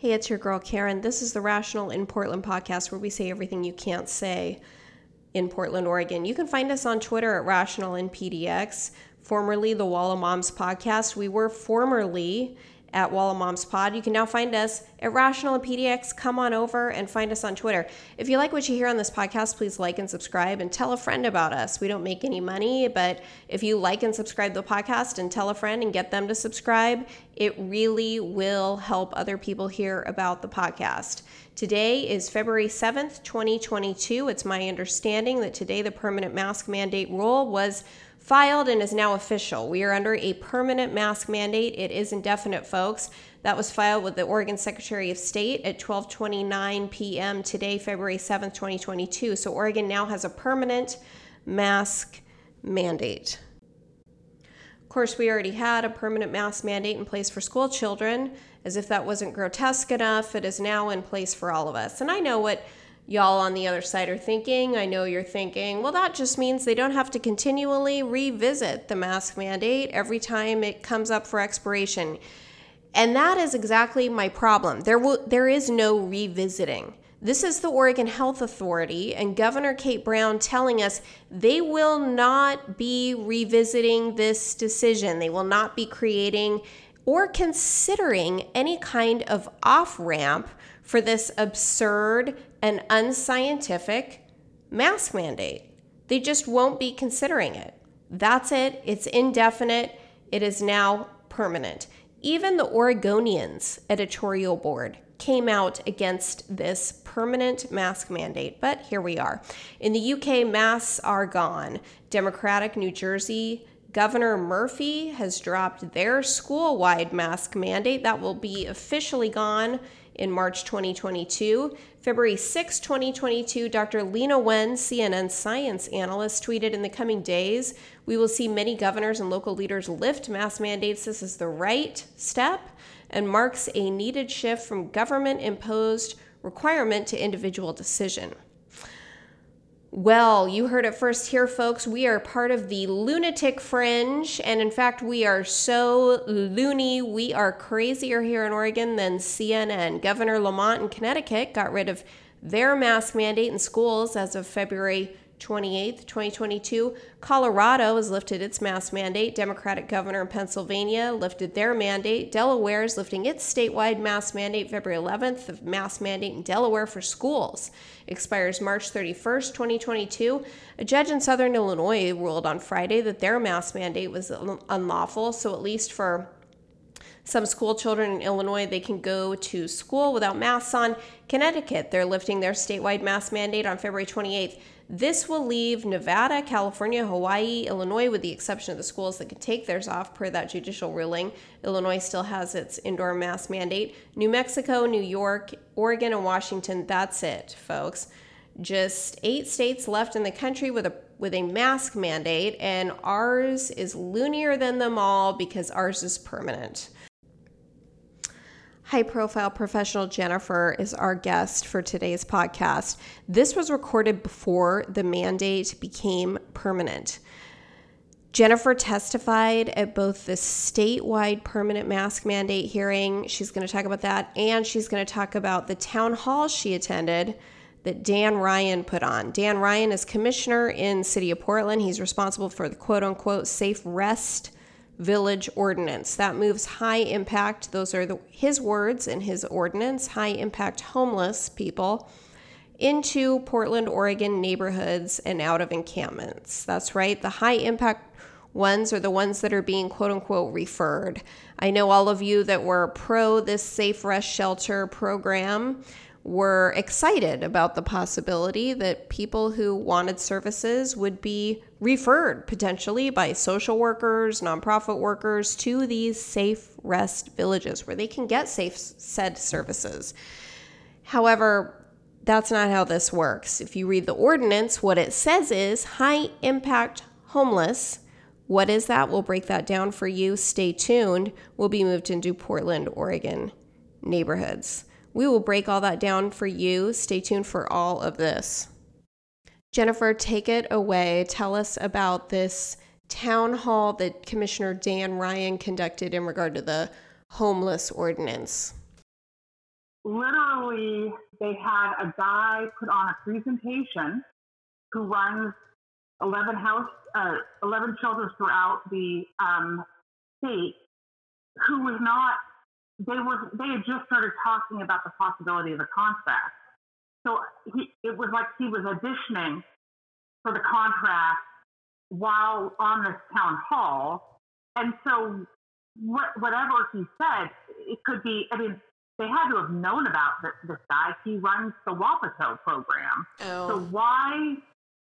Hey, it's your girl Karen. This is the Rational in Portland podcast where we say everything you can't say in Portland, Oregon. You can find us on Twitter at Rational in PDX, formerly the Walla Moms podcast. We were formerly at Walla Moms Pod. You can now find us at Rational in PDX. Come on over and find us on Twitter. If you like what you hear on this podcast, please like and subscribe and tell a friend about us. We don't make any money, but if you like and subscribe the podcast and tell a friend and get them to subscribe, it really will help other people hear about the podcast. Today is February 7th, 2022. It's my understanding that today the permanent mask mandate rule was filed and is now official. We are under a permanent mask mandate. It is indefinite, folks. That was filed with the Oregon Secretary of State at 12:29 p.m. today, February 7th, 2022. So Oregon now has a permanent mask mandate. Of course, we already had a permanent mask mandate in place for school children. As if that wasn't grotesque enough, it is now in place for all of us. And I know what y'all on the other side are thinking. I know you're thinking, well, that just means they don't have to continually revisit the mask mandate every time it comes up for expiration. And that is exactly my problem. There will there is no revisiting. This is the Oregon Health Authority and Governor Kate Brown telling us they will not be revisiting this decision. They will not be creating or considering any kind of off ramp for this absurd and unscientific mask mandate. They just won't be considering it. That's it. It's indefinite. It is now permanent. Even the Oregonian's editorial board came out against this permanent mask mandate, but here we are. In the UK, masks are gone. Democratic New Jersey Governor Murphy has dropped their school wide mask mandate. That will be officially gone in March 2022. February 6, 2022, Dr. Leana Wen, CNN science analyst, tweeted In the coming days, we will see many governors and local leaders lift mask mandates. This is the right step and marks a needed shift from government imposed requirement to individual decision. Well, you heard it first here, folks. We are part of the lunatic fringe. And in fact, we are so loony. We are crazier here in Oregon than CNN. Governor Lamont in Connecticut got rid of their mask mandate in schools as of February 28th, 2022. Colorado has lifted its mask mandate. Democratic governor in Pennsylvania lifted their mandate. Delaware is lifting its statewide mask mandate February 11th. The mask mandate in Delaware for schools expires March 31st, 2022. A judge in southern Illinois ruled on Friday that their mask mandate was unlawful, so at least for some school children in Illinois, they can go to school without masks on. Connecticut, they're lifting their statewide mask mandate on February 28th. This will leave Nevada, California, Hawaii, Illinois, with the exception of the schools that can take theirs off per that judicial ruling. Illinois still has its indoor mask mandate. New Mexico, New York, Oregon, and Washington, that's it, folks. Just eight states left in the country with a with a mask mandate, and ours is loonier than them all because ours is permanent. High profile professional Jennifer is our guest for today's podcast. This was recorded before the mandate became permanent. Jennifer testified at both the statewide permanent mask mandate hearing. She's going to talk about that, and she's going to talk about the town hall she attended that Dan Ryan put on. Dan Ryan is commissioner in City of Portland. He's responsible for the quote unquote safe rest village ordinance. That moves high impact, those are the, his words in his ordinance, high impact homeless people into Portland, Oregon neighborhoods and out of encampments. That's right. The high impact ones are the ones that are being quote unquote referred. I know all of you that were pro this Safe Rest Shelter program were excited about the possibility that people who wanted services would be referred potentially by social workers, nonprofit workers to these safe rest villages where they can get safe said services. However, that's not how this works. If you read the ordinance, what it says is high impact homeless. What is that? We'll break that down for you. Stay tuned. We'll be moved into Portland, Oregon neighborhoods. We will break all that down for you. Stay tuned for all of this. Jennifer, take it away. Tell us about this town hall that Commissioner Dan Ryan conducted in regard to the homeless ordinance. literally, they had a guy put on a presentation who runs 11 house, uh, 11 shelters throughout the um, state, who was not. They were. They had just started talking about the possibility of a contract. So he, it was like he was auditioning for the contract while on this town hall. And so what, whatever he said, it could be, I mean, they had to have known about this, this guy. He runs the Wapato program. Oh. So why,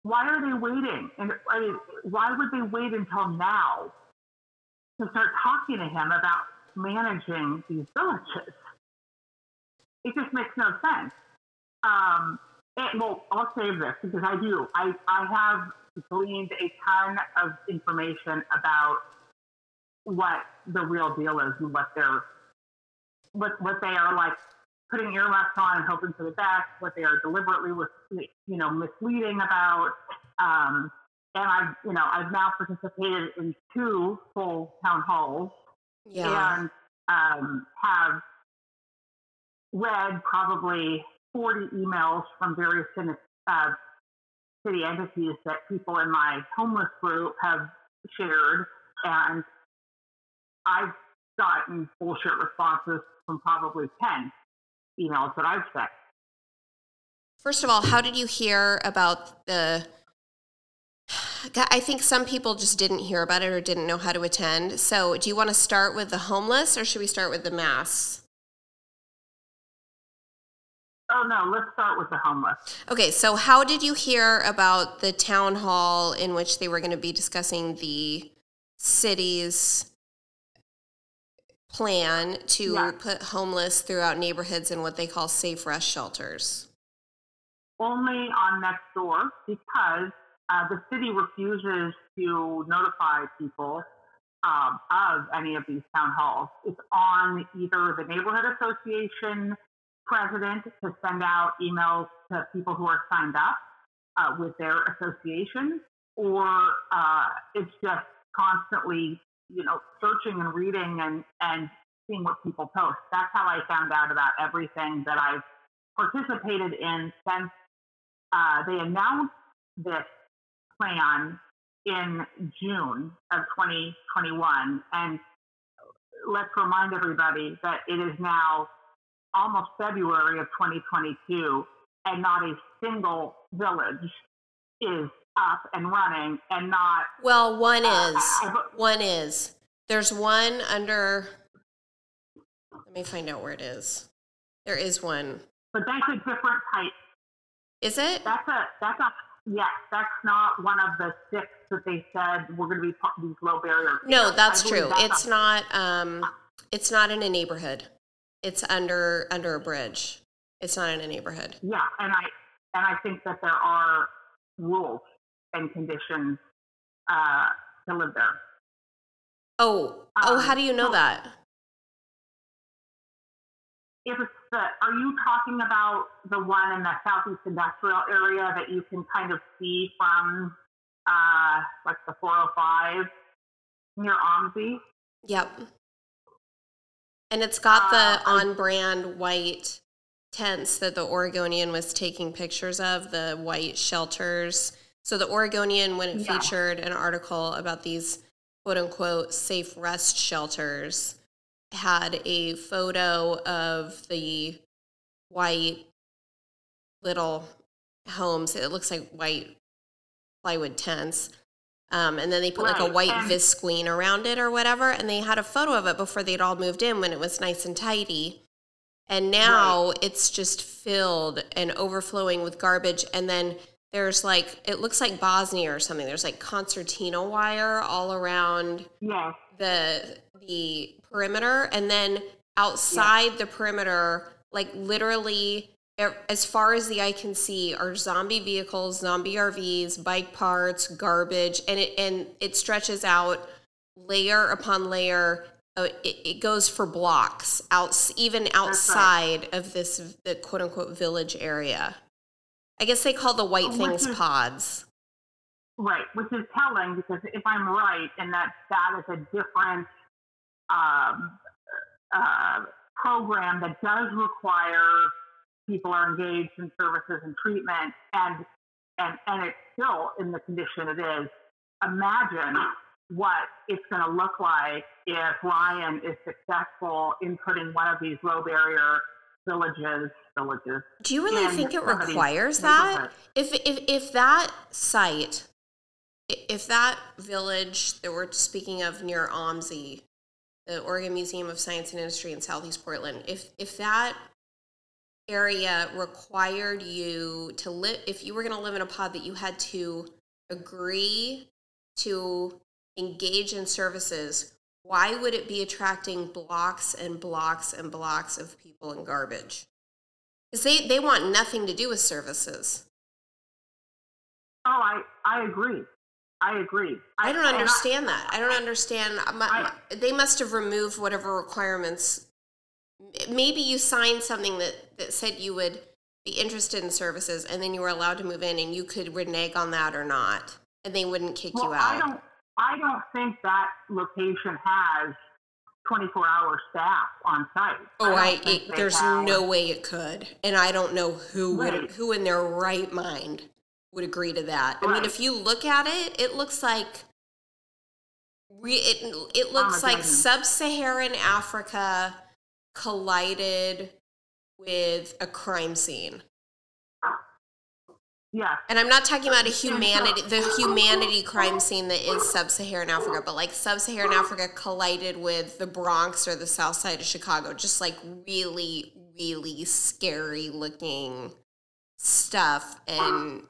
why are they waiting? And I mean, why would they wait until now to start talking to him about managing these villages? It just makes no sense. Um, and, well, I'll save this because I do. I, I have gleaned a ton of information about what the real deal is and what they're what what they are like putting earmuffs on and hoping for the best, what they are deliberately with you know misleading about. Um, and I've you know I've now participated in two full town halls yeah. and um, have read probably 40 emails from various uh, city entities that people in my homeless group have shared, and I've gotten bullshit responses from probably 10 emails that I've sent. First of all, how did you hear about the? I think some people just didn't hear about it or didn't know how to attend. So, do you want to start with the homeless or should we start with the mass? Oh no, let's start with the homeless. Okay, so how did you hear about the town hall in which they were going to be discussing the city's plan to yeah. put homeless throughout neighborhoods in what they call safe rest shelters? Only on next door because uh, the city refuses to notify people um, of any of these town halls. It's on either the neighborhood association president to send out emails to people who are signed up uh, with their association, or uh, it's just constantly, you know, searching and reading and, and seeing what people post. That's how I found out about everything that I've participated in since uh, they announced this plan in June of 2021. And let's remind everybody that it is now almost February of 2022, and not a single village is up and running, and not. Well, one uh, is. one is. There's one under. Let me find out where it is. There is one. But that's a different type. Is it? That's a that's a yes. That's not one of the six that they said we're going to be these low barrier. No, that's true. That's it's not. Um, it's not in a neighborhood. It's under under a bridge. It's not in a neighborhood. Yeah, and I and I think that there are rules and conditions uh, to live there. Oh, oh, how do you know um, that? If it's the, are you talking about the one in the southeast industrial area that you can kind of see from uh, like the 405 near OMSI? Yep. And it's got the uh, on brand white tents that the Oregonian was taking pictures of, the white shelters. So the Oregonian, when it yeah. featured an article about these quote unquote safe rest shelters, had a photo of the white little homes. It looks like white plywood tents. Um, and then they put right. like a white and visqueen around it or whatever. And they had a photo of it before they'd all moved in when it was nice and tidy. And now right. it's just filled and overflowing with garbage. And then there's like, it looks like Bosnia or something. There's like concertina wire all around yeah. the the perimeter. And then outside yeah. the perimeter, like literally as far as the eye can see are zombie vehicles, zombie RVs, bike parts, garbage, and it and it stretches out layer upon layer. Uh, it, it, goes for blocks out, even outside right. of this the quote unquote village area. I guess they call the white which things is, pods. Right, which is telling because if I'm right, and that that is a different um, uh, program that does require people are engaged in services and treatment and and and it's still in the condition it is imagine what it's going to look like if Ryan is successful in putting one of these low barrier villages villages. Do you really think it requires that? If if if that site, if that village that we're speaking of near OMSI, the Oregon Museum of Science and Industry in Southeast Portland, if if that area required you to live, if you were going to live in a pod that you had to agree to engage in services, why would it be attracting blocks and blocks and blocks of people and garbage? Because they, they want nothing to do with services. Oh, I, I agree. I agree. I, I don't understand I, that. I don't understand. My, I, my, they must have removed whatever requirements. Maybe you signed something that, that said you would be interested in services, and then you were allowed to move in, and you could renege on that or not, and they wouldn't kick well, you out. I don't. I don't think that location has 24 hour staff on site. Oh, I, I it, there's have, no way it could. And I don't know who right. would, who in their right mind would agree to that. Right. I mean, if you look at it, it looks like it, it looks like sub-Saharan Africa collided with a crime scene. Yeah. And I'm not talking about a humanity, the humanity crime scene that is sub-Saharan Africa, but like sub-Saharan Africa collided with the Bronx or the South Side of Chicago, just like really, really scary looking stuff and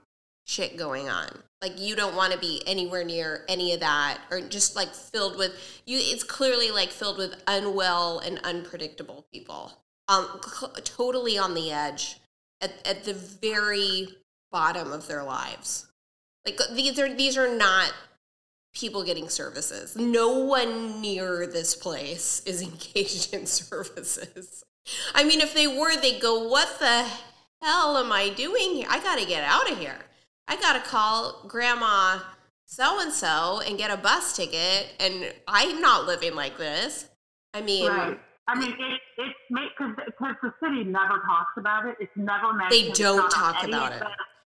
shit going on. Like you don't want to be anywhere near any of that, or just like filled with you. It's clearly like filled with unwell and unpredictable people, um, totally on the edge at at the very bottom of their lives. Like these are these are not people getting services. No one near this place is engaged in services. I mean, if they were, they'd go, "What the hell am I doing here? I got to get out of here. I got to call grandma so and so and get a bus ticket and I'm not living like this." I mean, right. I mean, it, it's because because the city never talks about it. It's never mentioned. They don't talk about it.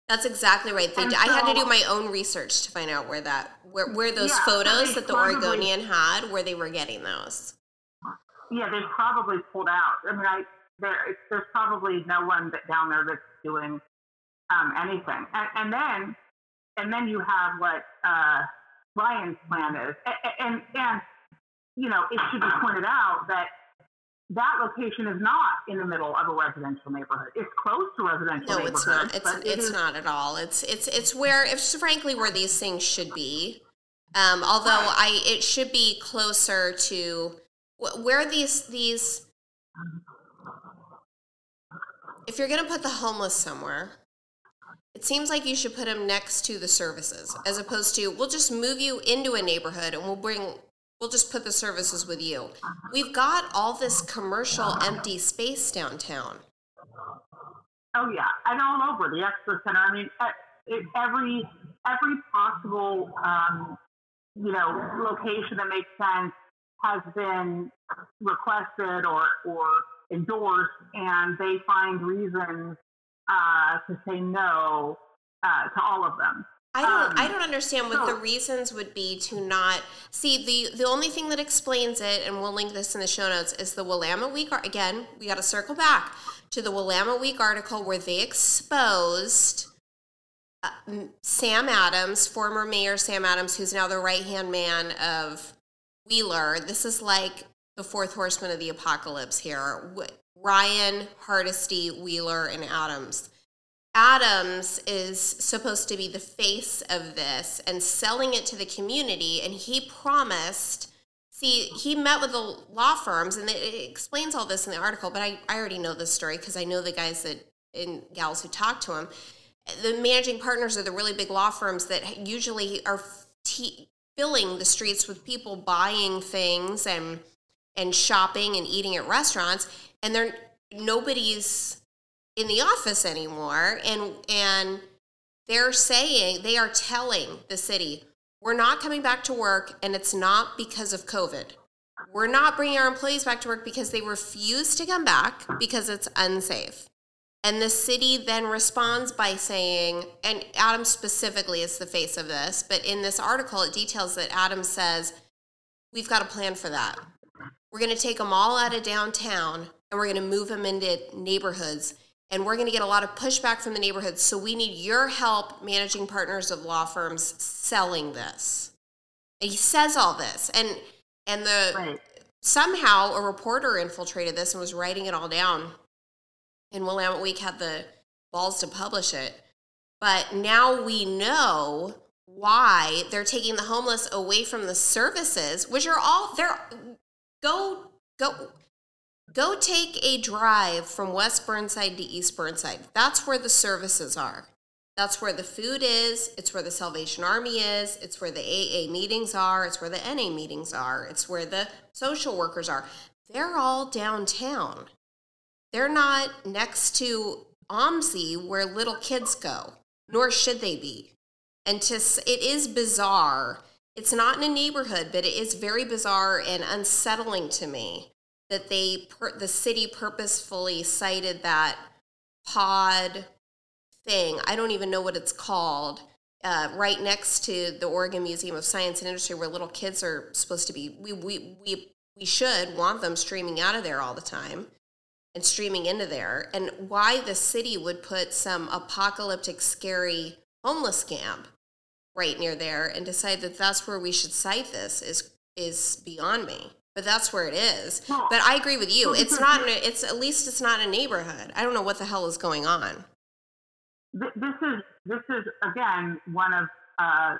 That's exactly right. They, so, I had to do my own research to find out where that where where those yeah, photos that the probably, Oregonian had, where they were getting those. Yeah, they probably pulled out. I mean, I there there's probably no one that down there that's doing um, anything. And, and, then and then you have what uh, Ryan's plan is, and, and and you know it should be pointed out that that location is not in the middle of a residential neighborhood. It's close to residential. No, it's not. It's it's it not at all. It's it's it's where it's frankly where these things should be. Um, although I it should be closer to where these these. If you're going to put the homeless somewhere, it seems like you should put them next to the services, as opposed to we'll just move you into a neighborhood and we'll bring We'll just put the services with you. We've got all this commercial empty space downtown. Oh yeah, and all over the expo center. I mean, every every possible um, you know location that makes sense has been requested or or endorsed, and they find reasons uh, to say no uh, to all of them. I don't um, I don't understand what the reasons would be to not see the the only thing that explains it and we'll link this in the show notes is the Willamette Week again we got to circle back to the Willamette Week article where they exposed uh, Sam Adams former mayor Sam Adams who's now the right hand man of Wheeler this is like the fourth horseman of the apocalypse here Ryan Hardesty Wheeler and Adams Adams is supposed to be the face of this and selling it to the community. And he promised, see, he met with the law firms, and it explains all this in the article, but I, I already know this story because I know the guys that and gals who talk to him. The managing partners are the really big law firms that usually are t- filling the streets with people buying things and and shopping and eating at restaurants, and they're nobody's in the office anymore and and they're saying they are telling the city we're not coming back to work and it's not because of covid we're not bringing our employees back to work because they refuse to come back because it's unsafe. And the city then responds by saying, and Adam specifically is the face of this, but in this article, it details that Adam says, We've got a plan for that. We're going to take them all out of downtown and we're going to move them into neighborhoods. And we're going to get a lot of pushback from the neighborhoods. So we need your help, managing partners of law firms, selling this. And he says all this. And and the right. somehow a reporter infiltrated this and was writing it all down. And Willamette Week had the balls to publish it. But now we know why they're taking the homeless away from the services, which are all they're go go go take a drive from West Burnside to East Burnside. That's where the services are. That's where the food is. It's where the Salvation Army is. It's where the AA meetings are. It's where the NA meetings are. It's where the social workers are. They're all downtown. They're not next to OMSI where little kids go, nor should they be. And to it is bizarre. It's not in a neighborhood, but it is very bizarre and unsettling to me that they the city purposefully sited that pod thing. I don't even know what it's called. Uh, right next to the Oregon Museum of Science and Industry, where little kids are supposed to be. We we we we should want them streaming out of there all the time and streaming into there. And why the city would put some apocalyptic, scary homeless camp right near there and decide that that's where we should site this is is beyond me. But that's where it is. but I agree with you. It's not. A, it's at least it's not a neighborhood. I don't know what the hell is going on. This is this is again one of uh,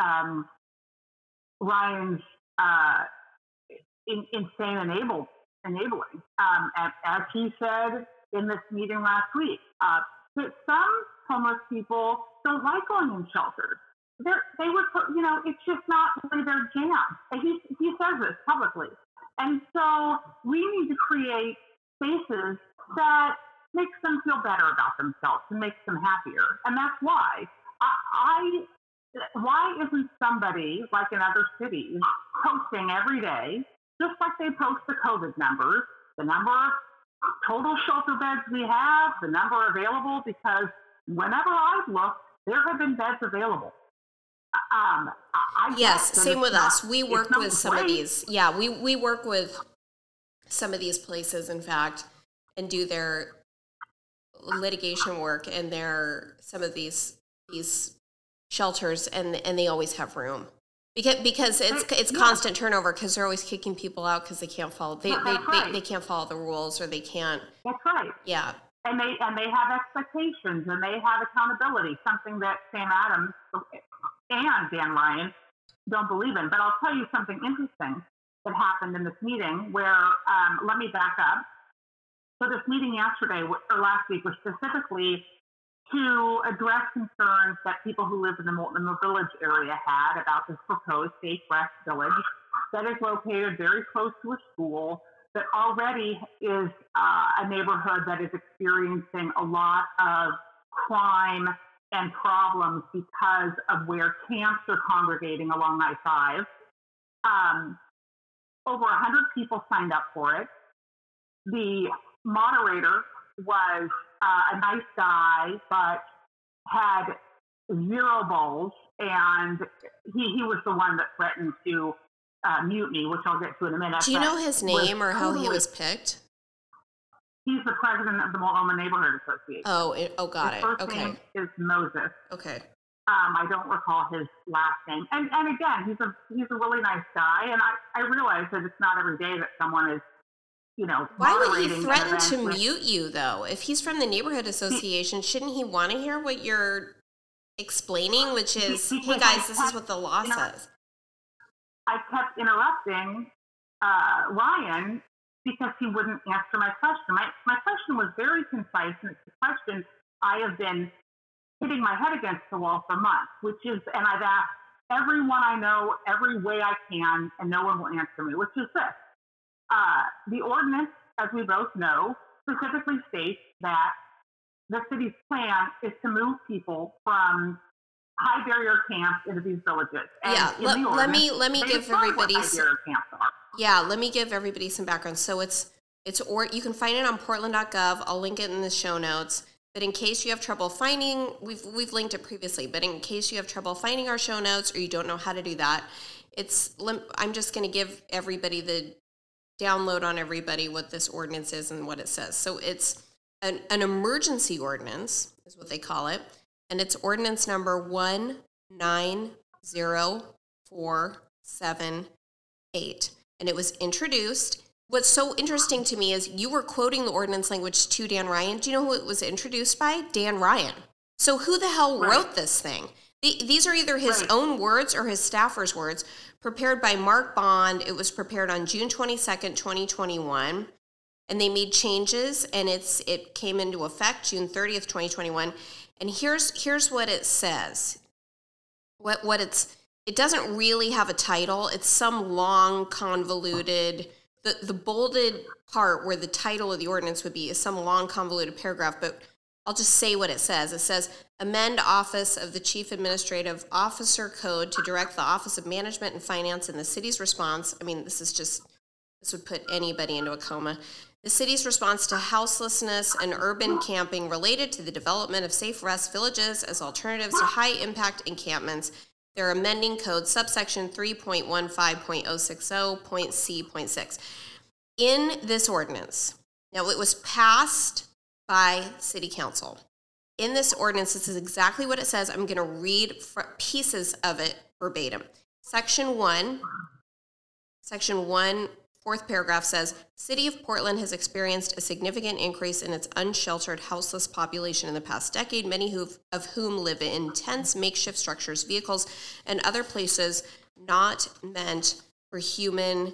um, Ryan's uh, in, insane enable, enabling. Um, as, as, he said in this meeting last week, uh, that some homeless people don't like going in shelters. They put, you know, it's just not really their jam. He, he says this publicly. And so we need to create spaces that makes them feel better about themselves and makes them happier. And that's why I, I why isn't somebody like in other cities posting every day, just like they post the COVID numbers, the number of total shelter beds we have, the number available, because whenever I've looked, there have been beds available. Um, I yes, same with not, us. We work with some of these. Yeah, we, we work with some of these places, in fact, and do their litigation work and their some of these these shelters, and and they always have room because because it's it's yeah. constant turnover because they're always kicking people out because they can't follow they, they, right. they, they can't follow the rules or they can't. That's right. Yeah and they and they have expectations and they have accountability, something that Sam Adams and Dan Ryan don't believe in. But I'll tell you something interesting that happened in this meeting where um, let me back up. So this meeting yesterday or last week was specifically to address concerns that people who live in the Multnomah Village area had about this proposed Safe Rest Village that is located very close to a school that already is uh, a neighborhood that is experiencing a lot of crime and problems because of where camps are congregating along I 5. Um, over 100 people signed up for it. The moderator was uh, a nice guy, but had zero balls, and he, he was the one that threatened to uh, me, which I'll get to in a minute. Do you know his name or how he was picked? He's the president of the Multnomah Neighborhood Association. Oh, it, oh, got his it. First okay. name is Moses. Okay. Um, I don't recall his last name. And and again, he's a he's a really nice guy, and I I realize that it's not every day that someone is you know, why would he threaten to with, mute you though? If he's from the neighborhood association, shouldn't he want to hear what you're explaining? Which is, he, hey guys, this is what the law says. I kept interrupting uh, Ryan because he wouldn't answer my question. My, my question was very concise, and it's a question I have been hitting my head against the wall for months, which is, and I've asked everyone I know every way I can, and no one will answer me, which is this. Uh, the ordinance, as we both know, specifically states that the city's plan is to move people from high barrier camps into these villages. And yeah, let, let me let me give everybody. High barrier camps are. Yeah, let me give everybody some background. So it's it's or you can find it on portland.gov. I'll link it in the show notes. But in case you have trouble finding, we've we've linked it previously. But in case you have trouble finding our show notes or you don't know how to do that, it's I'm just going to give everybody the download on everybody what this ordinance is and what it says. So it's an, an emergency ordinance is what they call it, and it's ordinance number one nine zero four seven eight, and it was introduced what's so interesting to me is you were quoting the ordinance language to Dan Ryan. Do you know who it was introduced by? Dan Ryan. So who the hell right. wrote this thing? The, these are either his right. own words or his staffer's words, prepared by Mark Bond. It was prepared on June 22nd, 2021. And they made changes and it's it came into effect June 30th, 2021. And here's here's what it says. What what it's it doesn't really have a title. It's some long convoluted the, the bolded part where the title of the ordinance would be is some long convoluted paragraph, but I'll just say what it says. It says amend Office of the Chief Administrative Officer Code to direct the Office of Management and Finance in the city's response. I mean, this is just, this would put anybody into a coma. The city's response to houselessness and urban camping related to the development of safe rest villages as alternatives to high impact encampments they're amending code subsection 3.15.060.c.6. In this ordinance, now it was passed by city council. In this ordinance, this is exactly what it says. I'm going to read pieces of it verbatim. Section 1, section 1 Fourth paragraph says City of Portland has experienced a significant increase in its unsheltered houseless population in the past decade, many of whom live in tents, makeshift structures, vehicles, and other places not meant for human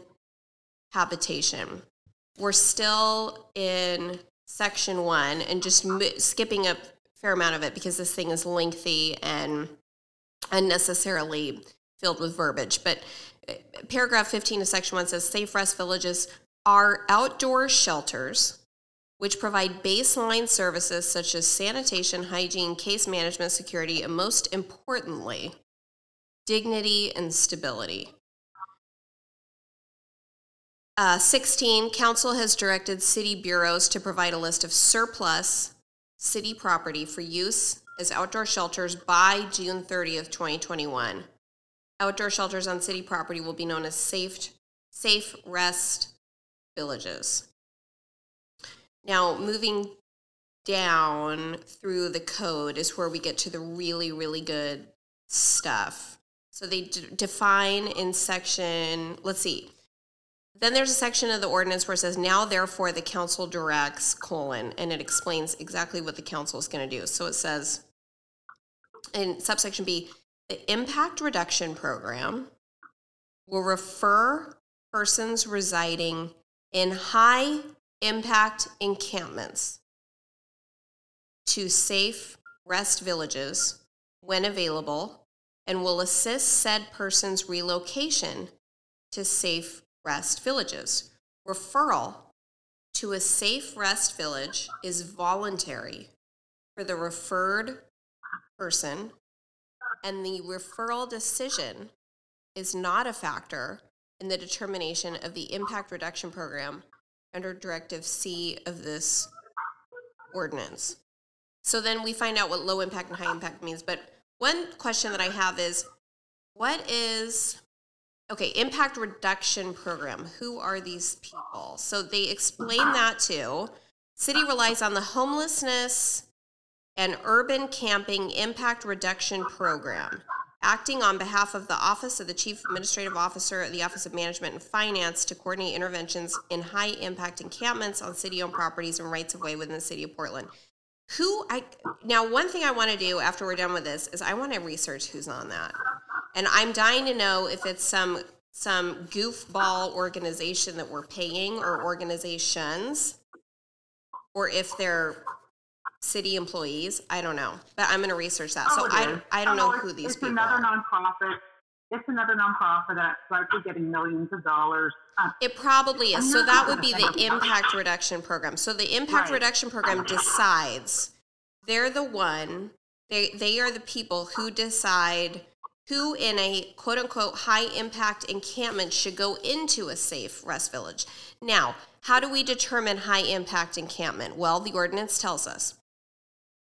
habitation. We're still in section one and just skipping a fair amount of it because this thing is lengthy and unnecessarily filled with verbiage. But paragraph 15 of section 1 says safe rest villages are outdoor shelters which provide baseline services such as sanitation, hygiene, case management, security, and most importantly, dignity and stability. Uh, 16, Council has directed city bureaus to provide a list of surplus city property for use as outdoor shelters by June 30th, 2021. Outdoor shelters on city property will be known as safe, safe rest villages. Now, moving down through the code is where we get to the really, really good stuff. So they d- define in section, let's see. Then there's a section of the ordinance where it says, now therefore the council directs, colon, and it explains exactly what the council is going to do. So it says in subsection B, the impact reduction program will refer persons residing in high impact encampments to safe rest villages when available and will assist said person's relocation to safe rest villages. Referral to a safe rest village is voluntary for the referred person and the referral decision is not a factor in the determination of the impact reduction program under Directive C of this ordinance. So then we find out what low impact and high impact means. But one question that I have is what is, okay, impact reduction program? Who are these people? So they explain that too. City relies on the homelessness an urban camping impact reduction program, acting on behalf of the Office of the Chief Administrative Officer of the Office of Management and Finance to coordinate interventions in high impact encampments on city owned properties and rights of way within the city of Portland. Who I now one thing I want to do after we're done with this is I want to research who's on that. And I'm dying to know if it's some some goofball organization that we're paying or organizations or if they're city employees. I don't know, but I'm going to research that. Oh, so I, I don't know who these it's people another are. nonprofit. It's another nonprofit that's likely getting millions of dollars. Uh, it probably is. So that would be the impact reduction program. So the impact right. reduction program decides. They're the one. They they are the people who decide who in a quote unquote high impact encampment should go into a safe rest village. Now, how do we determine high impact encampment? Well, the ordinance tells us.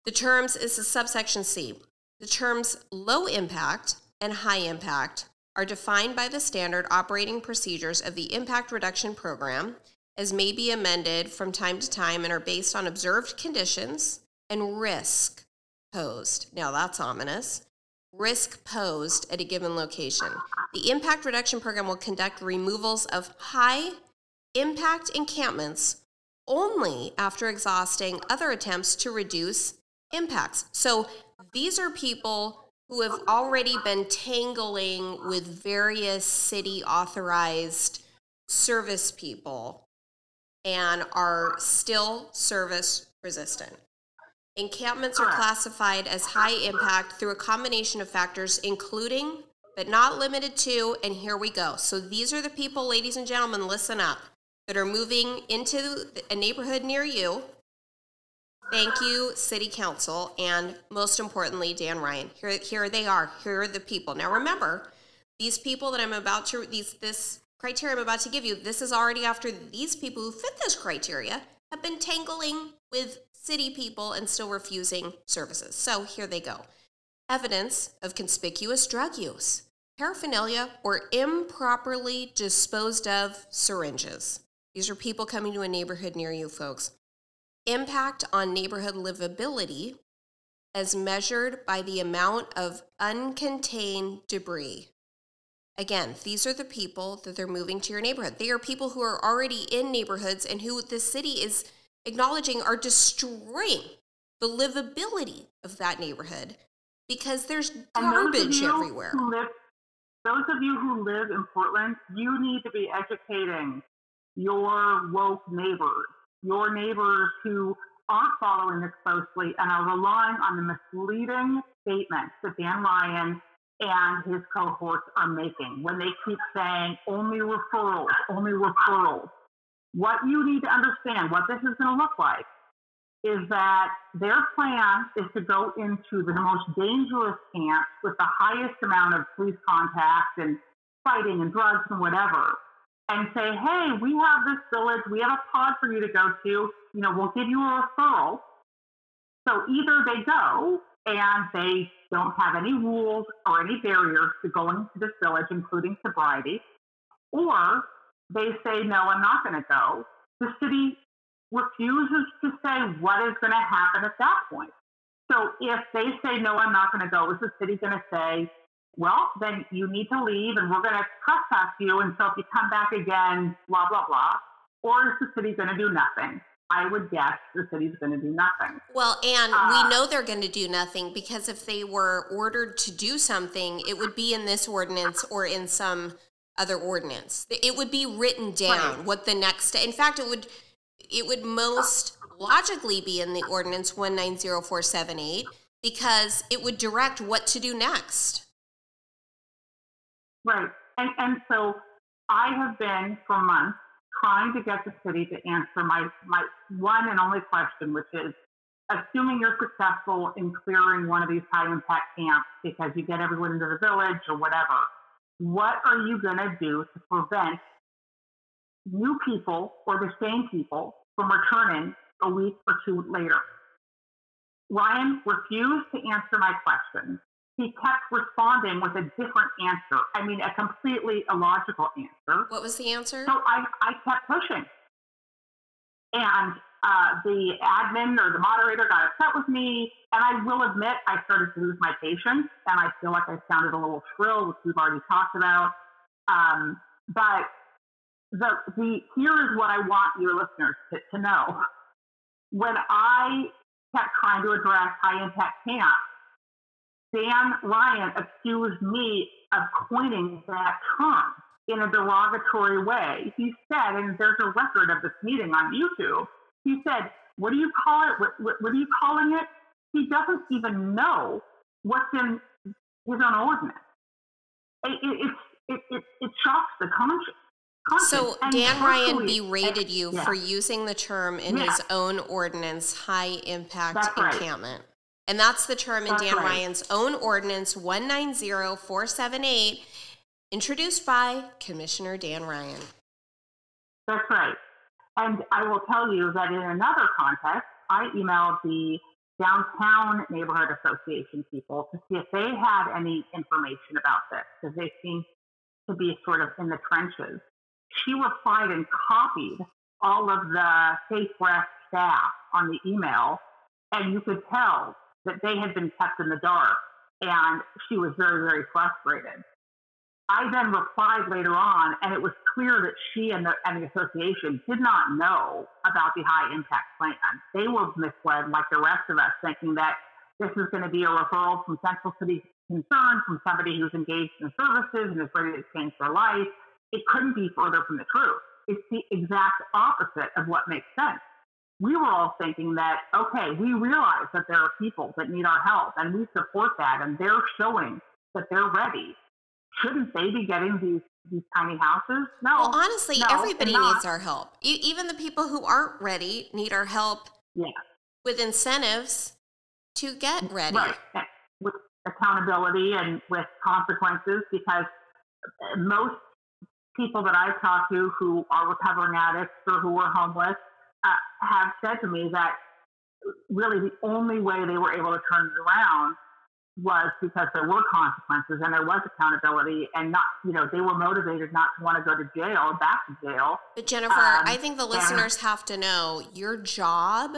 The terms is a subsection C. The terms low impact and high impact are defined by the standard operating procedures of the Impact Reduction Program, as may be amended from time to time and are based on observed conditions and risk posed. Now that's ominous. Risk posed at a given location. The Impact Reduction Program will conduct removals of high impact encampments only after exhausting other attempts to reduce impacts. So these are people who have already been tangling with various city authorized service people and are still service resistant. Encampments are classified as high impact through a combination of factors, including but not limited to, and here we go. So these are the people, ladies and gentlemen, listen up, that are moving into a neighborhood near you. Thank you, City Council, and most importantly, Dan Ryan. Here, here they are. Here are the people. Now remember, these people that I'm about to these this criteria I'm about to give you, this is already after these people who fit this criteria have been tangling with city people and still refusing services. So here they go. Evidence of conspicuous drug use, paraphernalia, or improperly disposed of syringes. These are people coming to a neighborhood near you, folks. Impact on neighborhood livability as measured by the amount of uncontained debris. Again, these are the people that they're moving to your neighborhood. They are people who are already in neighborhoods and who the city is acknowledging are destroying the livability of that neighborhood because there's garbage everywhere. Live, those of you who live in Portland, you need to be educating your woke neighbors, your neighbors who aren't following this closely and are relying on the misleading statements that Dan Ryan and his cohorts are making when they keep saying only referrals, only referrals. What you need to understand, what this is going to look like, is that their plan is to go into the most dangerous camps with the highest amount of police contact and fighting and drugs and whatever, and say, hey, we have this village, we have a pod for you to go to, you know, we'll give you a referral. So either they go and they don't have any rules or any barriers to going to this village, including sobriety, or they say, no, I'm not going to go. The city refuses to say what is going to happen at that point. So if they say, no, I'm not going to go, is the city going to say, well, then you need to leave and we're going to trespass you. And so if you come back again, blah, blah, blah. Or is the city going to do nothing? I would guess the city's going to do nothing. Well, and uh, we know they're going to do nothing because if they were ordered to do something, it would be in this ordinance or in some other ordinance. It would be written down right. what the next. In fact, it would it would most logically be in the ordinance one nine zero four seven eight because it would direct what to do next. Right, and and so I have been for months trying to get the city to answer my my one and only question, which is assuming you're successful in clearing one of these high impact camps because you get everyone into the village or whatever what are you going to do to prevent new people or the same people from returning a week or two later? Ryan refused to answer my question. He kept responding with a different answer. I mean, a completely illogical answer. What was the answer? So I, I kept pushing. And uh, the admin or the moderator got upset with me. And I will admit, I started to lose my patience and I feel like I sounded a little shrill, which we've already talked about. Um, but the, the, here is what I want your listeners to, to know. When I kept trying to address high impact camps, Dan Ryan accused me of coining that term in a derogatory way. He said, and there's a record of this meeting on YouTube, he said, What do you call it? What, what, what are you calling it? He doesn't even know what's in his own ordinance. It, it, it, it, it shocks the conscience. So Dan Ryan berated you for using the term in yeah. his own ordinance, high impact encampment. And that's the term in That's Dan right. Ryan's own ordinance 190478, introduced by Commissioner Dan Ryan. That's right. And I will tell you that in another context, I emailed the downtown neighborhood association people to see if they had any information about this because they seem to be sort of in the trenches. She replied and copied all of the Safe Rest staff on the email, and you could tell that they had been kept in the dark, and she was very, very frustrated. I then replied later on, and it was clear that she and the, and the association did not know about the high impact plan. They were misled, like the rest of us, thinking that this is going to be a referral from Central City Concern from somebody who's engaged in services and is ready to change their life. It couldn't be further from the truth. It's the exact opposite of what makes sense. We were all thinking that, okay, we realize that there are people that need our help and we support that and they're showing that they're ready shouldn't they be getting these these tiny houses? No. Well, honestly, no, everybody needs our help. E- even the people who aren't ready need our help Yeah. with incentives to get ready. Right. With accountability and with consequences, because uh, most people that I've talked to who are recovering addicts or who are homeless uh, have said to me that really the only way they were able to turn it around was because there were consequences and there was accountability and not, you know, they were motivated not to want to go to jail, back to jail. But Jennifer, Um, I think the listeners have to know your job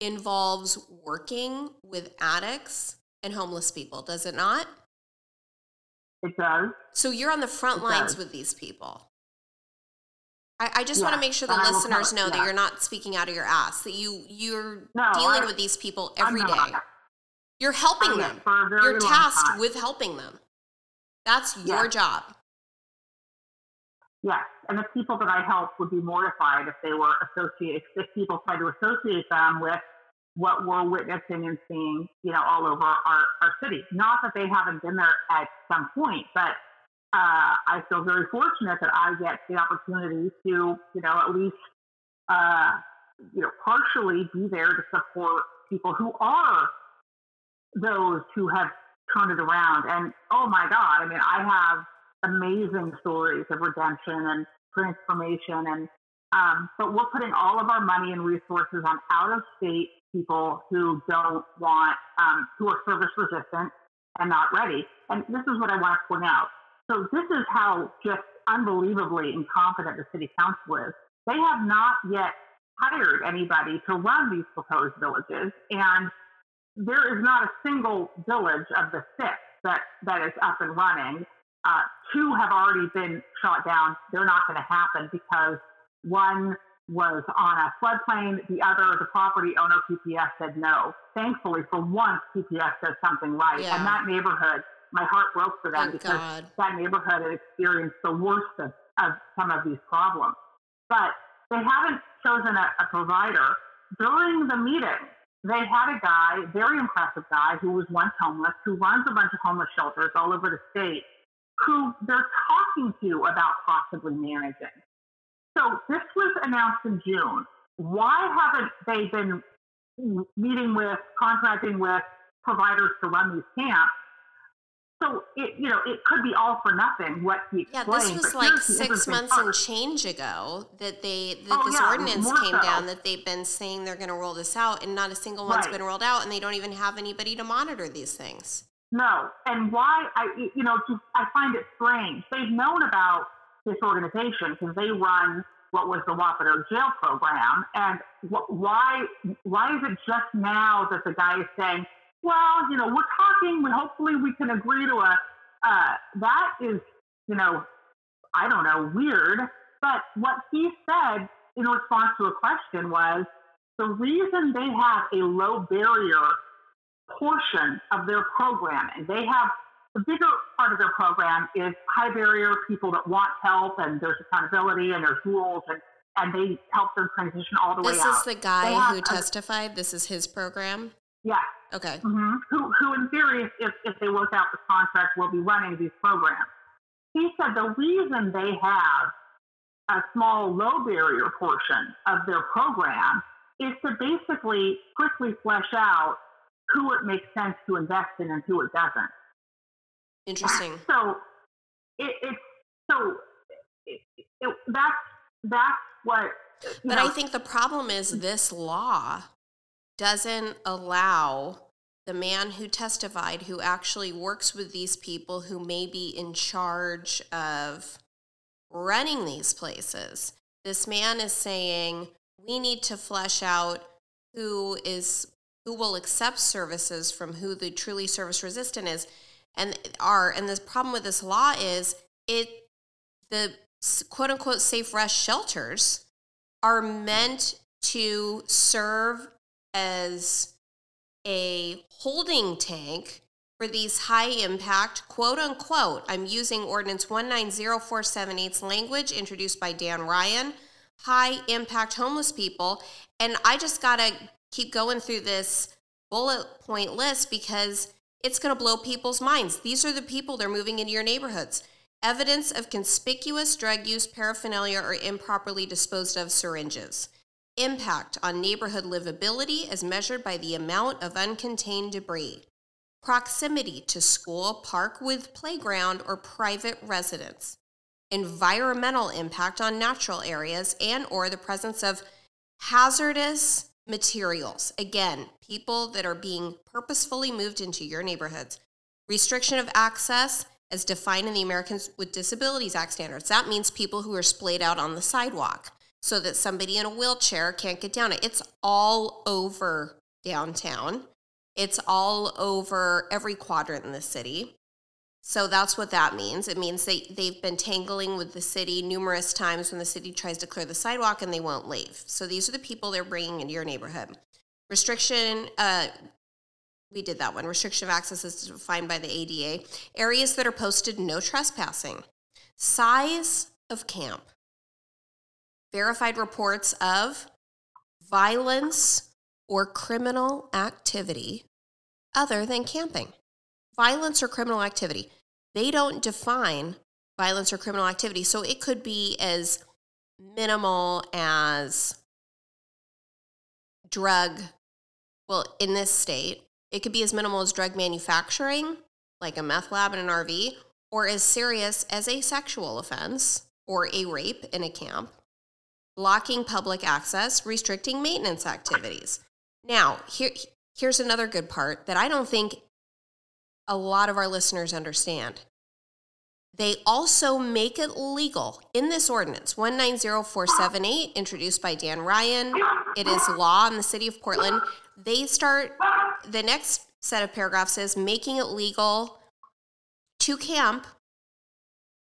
involves working with addicts and homeless people, does it not? It does. So you're on the front It lines does. with these people. I, I just want to make sure the listeners know that you're not speaking out of your ass, that you you're No, dealing I- with these people every day. You're helping I'm them. for a very You're tasked time. with helping them. That's your Yeah. job. Yes, and the people that I help would be mortified if they were associated, if people tried to associate them with what we're witnessing and seeing, you know, all over our, our city. Not that they haven't been there at some point, but uh, I feel very fortunate that I get the opportunity to, you know, at least, uh, you know, partially be there to support people who are those who have turned it around. And oh my God, I mean, I have amazing stories of redemption and transformation and um, but we're putting all of our money and resources on out of state people who don't want um, who are service resistant and not ready and this is what i want to point out so this is how just unbelievably incompetent the city council is they have not yet hired anybody to run these proposed villages and there is not a single village of the six that, that is up and running uh, two have already been shot down. They're not going to happen because one was on a floodplain. The other, the property owner, PPS, said no. Thankfully, for once, PPS does something right. Yeah. And that neighborhood, my heart broke for them Thank because God. that neighborhood had experienced the worst of, of some of these problems. But they haven't chosen a, a provider. During the meeting, they had a guy, very impressive guy, who was once homeless, who runs a bunch of homeless shelters all over the state, who they're talking to about possibly managing. So this was announced in June. Why haven't they been meeting with, contracting with providers to run these camps? So it, you know, it could be all for nothing. What he Yeah, this was like six months and change ago that they that Oh, this yeah, ordinance came so. down that they've been saying they're going to roll this out, and not a single one's Right. been rolled out, and they don't even have anybody to monitor these things. No, and why I you know just I find it strange. They've known about this organization because they run what was the Wapato jail program, and wh- why why is it just now that the guy is saying, well, you know, we're talking, we hopefully we can agree to a uh, that is you know I don't know weird, but what he said in response to a question was the reason they have a low barrier portion of their programming. They have the bigger part of their program is high barrier people that want help and there's accountability and there's rules and, and they help them transition all the This way out. is the guy who a- testified. This is his program. yeah. Okay. hmm Who, who in theory, if, if, if they work out the contract, will be running these programs. He said the reason they have a small low barrier portion of their program is to basically quickly flesh out who it makes sense to invest in and who it doesn't. Interesting. So it, it's so it, it, that's that's what. But know, I think the problem is this law doesn't allow the man who testified, who actually works with these people who may be in charge of running these places. This man is saying we need to flesh out who is who will accept services from who the truly service resistant is and are and the problem with this law is it the quote unquote safe rest shelters are meant to serve as a holding tank for these high impact, quote unquote, I'm using Ordinance 190478's language introduced by Dan Ryan, high impact homeless people. And I just got to keep going through this bullet point list because it's going to blow people's minds. These are the people they're moving into your neighborhoods. Evidence of conspicuous drug use, paraphernalia, or improperly disposed of syringes impact on neighborhood livability as measured by the amount of uncontained debris, proximity to school, park with playground, or private residence, environmental impact on natural areas and or the presence of hazardous materials. Again, people that are being purposefully moved into your neighborhoods. Restriction of access as defined in the Americans with Disabilities Act standards. That means people who are splayed out on the sidewalk so that somebody in a wheelchair can't get down it. It's all over downtown. It's all over every quadrant in the city. So that's what that means. It means they, they've been tangling with the city numerous times when the city tries to clear the sidewalk and they won't leave. So these are the people they're bringing into your neighborhood. Restriction, uh, we did that one. Restriction of access is defined by the ADA. Areas that are posted no trespassing. Size of camp verified reports of violence or criminal activity other than camping. Violence or criminal activity. They don't define violence or criminal activity. So it could be as minimal as drug, well, in this state, it could be as minimal as drug manufacturing, like a meth lab in an RV, or as serious as a sexual offense or a rape in a camp blocking public access, restricting maintenance activities. Now, here, here's another good part that I don't think a lot of our listeners understand. They also make it legal in this ordinance, 190478, introduced by Dan Ryan. It is law in the city of Portland. They start, the next set of paragraphs is making it legal to camp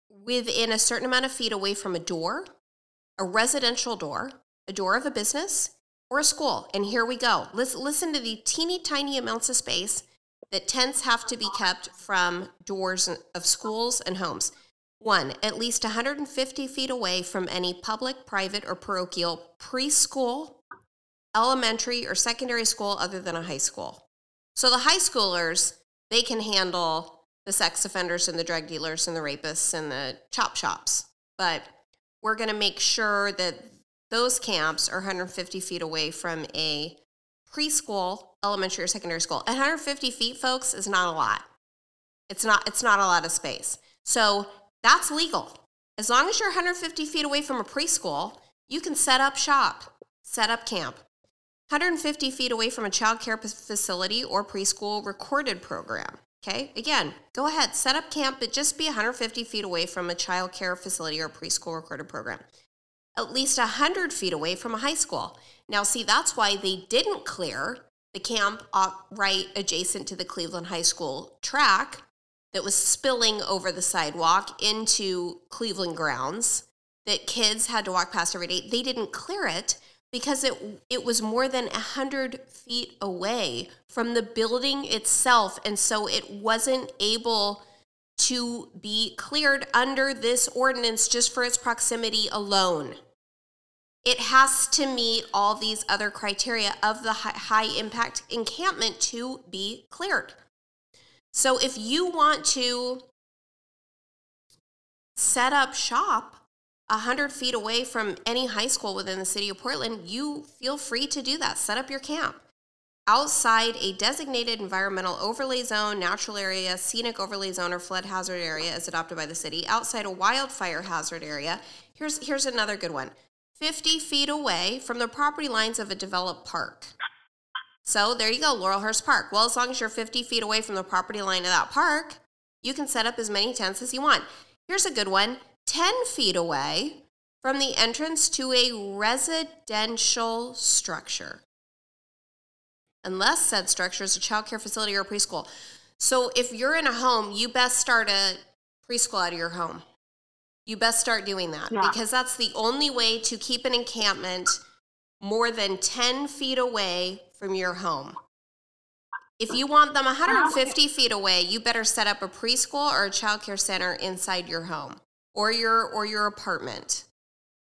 within a certain amount of feet away from a door, a residential door, a door of a business, or a school. And here we go. Listen, listen to the teeny tiny amounts of space that tents have to be kept from doors of schools and homes. One, at least 150 feet away from any public, private, or parochial preschool, elementary, or secondary school other than a high school. So the high schoolers, they can handle the sex offenders and the drug dealers and the rapists and the chop shops. But we're going to make sure that those camps are 150 feet away from a preschool, elementary or secondary school. 150 feet, folks, is not a lot. It's not. It's not a lot of space. So that's legal. As long as you're 150 feet away from a preschool, you can set up shop, set up camp. 150 feet away from a child care facility or preschool recorded program. Okay, again, go ahead, set up camp, but just be 150 feet away from a child care facility or preschool recorded program. At least 100 feet away from a high school. Now, see, that's why they didn't clear the camp right adjacent to the Cleveland High School track that was spilling over the sidewalk into Cleveland grounds that kids had to walk past every day. They didn't clear it because it it was more than a hundred feet away from the building itself, and so it wasn't able to be cleared under this ordinance just for its proximity alone. It has to meet all these other criteria of the high impact encampment to be cleared. So if you want to set up shop 100 feet away from any high school within the city of Portland, you feel free to do that. Set up your camp. outside a designated environmental overlay zone, natural area, scenic overlay zone, or flood hazard area as adopted by the city, outside a wildfire hazard area. Here's here's another good one. 50 feet away from the property lines of a developed park. So there you go, Laurelhurst Park. Well, as long as you're 50 feet away from the property line of that park, you can set up as many tents as you want. Here's a good one 10 feet away from the entrance to a residential structure unless said structure is a child care facility or a preschool. So if you're in a home, you best start a preschool out of your home. You best start doing that yeah. because that's the only way to keep an encampment more than 10 feet away from your home. If you want them 150 feet away, you better set up a preschool or a child care center inside your home or your or your apartment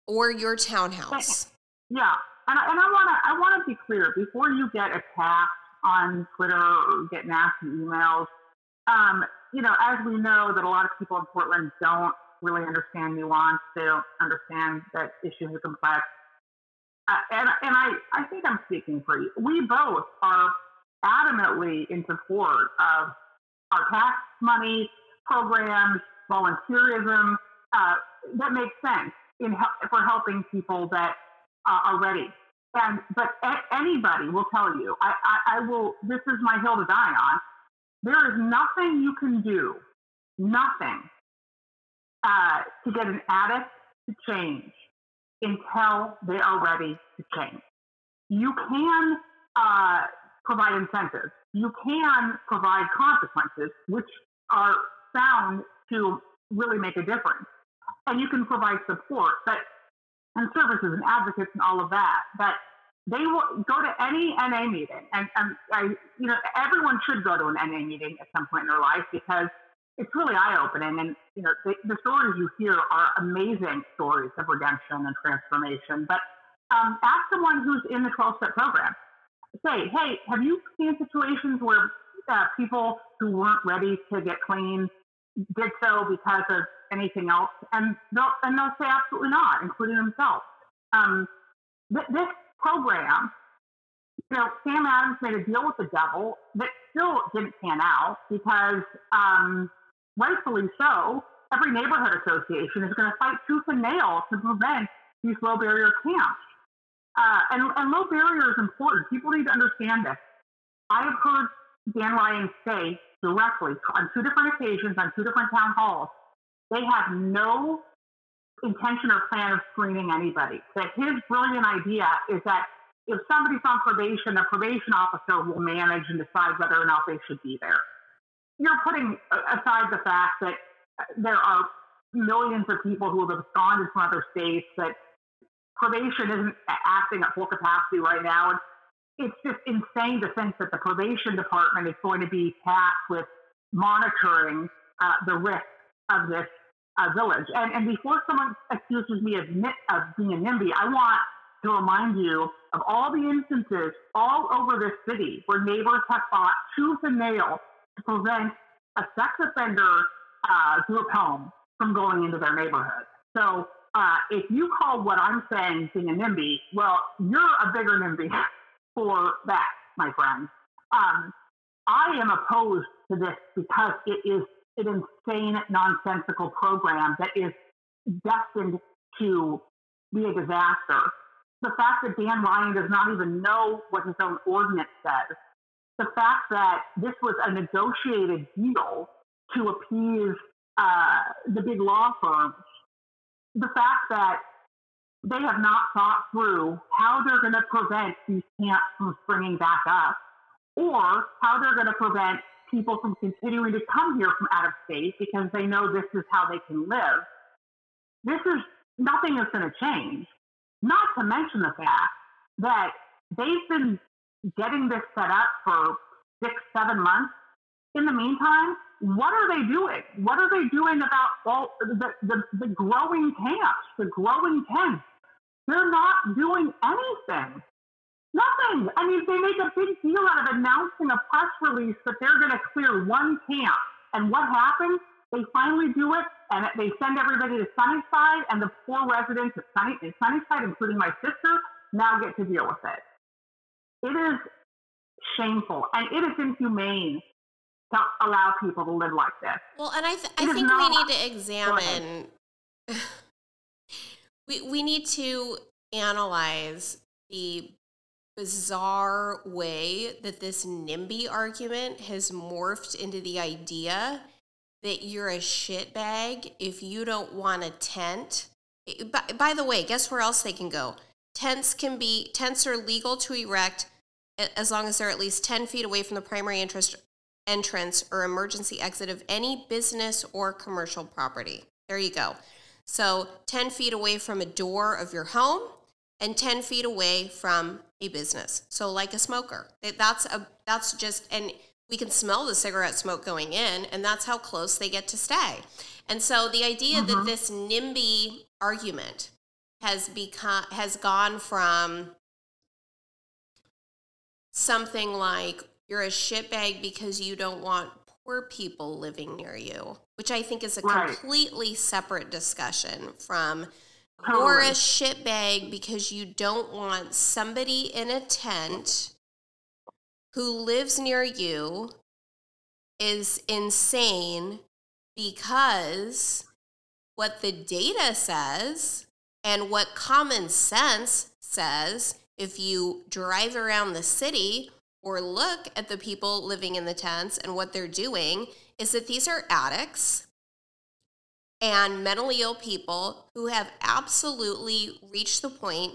or your townhouse. Yeah, and I, and I want to I want to be clear before you get attacked on Twitter or get nasty emails. Um, you know, as we know that a lot of people in Portland don't really understand nuance. They don't understand that issues are complex. Uh, and and I, I think I'm speaking for you. We both are adamantly in support of our tax money programs, volunteerism uh, that makes sense in for helping people that uh, ready. And but a- anybody will tell you, I, I, I will. This is my hill to die on. There is nothing you can do, nothing, uh, to get an addict to change until they are ready to change. You can uh, provide incentives. You can provide consequences, which are found to really make a difference. And you can provide support. But and services and advocates and all of that, But they will go to any NA meeting. And, and I, you know, everyone should go to an NA meeting at some point in their life because it's really eye opening. And, you know, the, the, stories you hear are amazing stories of redemption and transformation. But um, ask someone who's in the 12 step program. Say, hey, have you seen situations where uh, people who weren't ready to get clean did so because of anything else, and they'll and they'll say absolutely not, including themselves. Um, th- this program, you know, Sam Adams made a deal with the devil that still didn't pan out because, um, rightfully so, every neighborhood association is going to fight tooth and nail to prevent these low barrier camps. Uh, and, and low barrier is important. People need to understand this. I have heard Dan Ryan say directly on two different occasions on two different town halls they have no intention or plan of screening anybody. That his brilliant idea is that if somebody's on probation, the probation officer will manage and decide whether or not they should be there. You're putting aside the fact that there are millions of people who have absconded from other states, that probation isn't acting at full capacity right now. And it's just insane to think that the probation department is going to be tasked with monitoring uh, the risk of this uh, village. And, and before someone accuses me of, of being a NIMBY, I want to remind you of all the instances all over this city where neighbors have fought tooth and nail to prevent a sex offender uh, group home from going into their neighborhood. So uh, if you call what I'm saying being a NIMBY, well, you're a bigger NIMBY for that, my friend. Um, I am opposed to this because it is an insane, nonsensical program that is destined to be a disaster. The fact that Dan Ryan does not even know what his own ordinance says, the fact that this was a negotiated deal to appease uh, the big law firms, the fact that they have not thought through how they're going to prevent these camps from springing back up or how they're going to prevent people from continuing to come here from out of state because they know this is how they can live. This is nothing is going to change. Not to mention the fact that they've been getting this set up for six, seven months. In the meantime, what are they doing? What are they doing about all the, the, the growing camps, the growing tents? They're not doing anything. Nothing. I mean, they make a big deal out of announcing a press release that they're going to clear one camp. And what happens? They finally do it, and they send everybody to Sunnyside, and the poor residents of Sunny, Sunnyside, including my sister, now get to deal with it. It is shameful and it is inhumane to allow people to live like this. Well, and I, th- I think not, we need to examine. we we need to analyze the bizarre way that this NIMBY argument has morphed into the idea that you're a shitbag if you don't want a tent. By, by the way, guess where else they can go? Tents can be tents are legal to erect as long as they're at least 10 feet away from the primary interest entrance or emergency exit of any business or commercial property. There you go. So 10 feet away from a door of your home and 10 feet away from a business. So like a smoker. That's a that's just and we can smell the cigarette smoke going in and that's how close they get to stay. And so the idea that mm-hmm. this NIMBY argument has become has gone from something like you're a shitbag because you don't want poor people living near you, which I think is a right. completely separate discussion from totally. you're a shitbag because you don't want somebody in a tent who lives near you is insane because what the data says and what common sense says if you drive around the city or look at the people living in the tents and what they're doing is that these are addicts and mentally ill people who have absolutely reached the point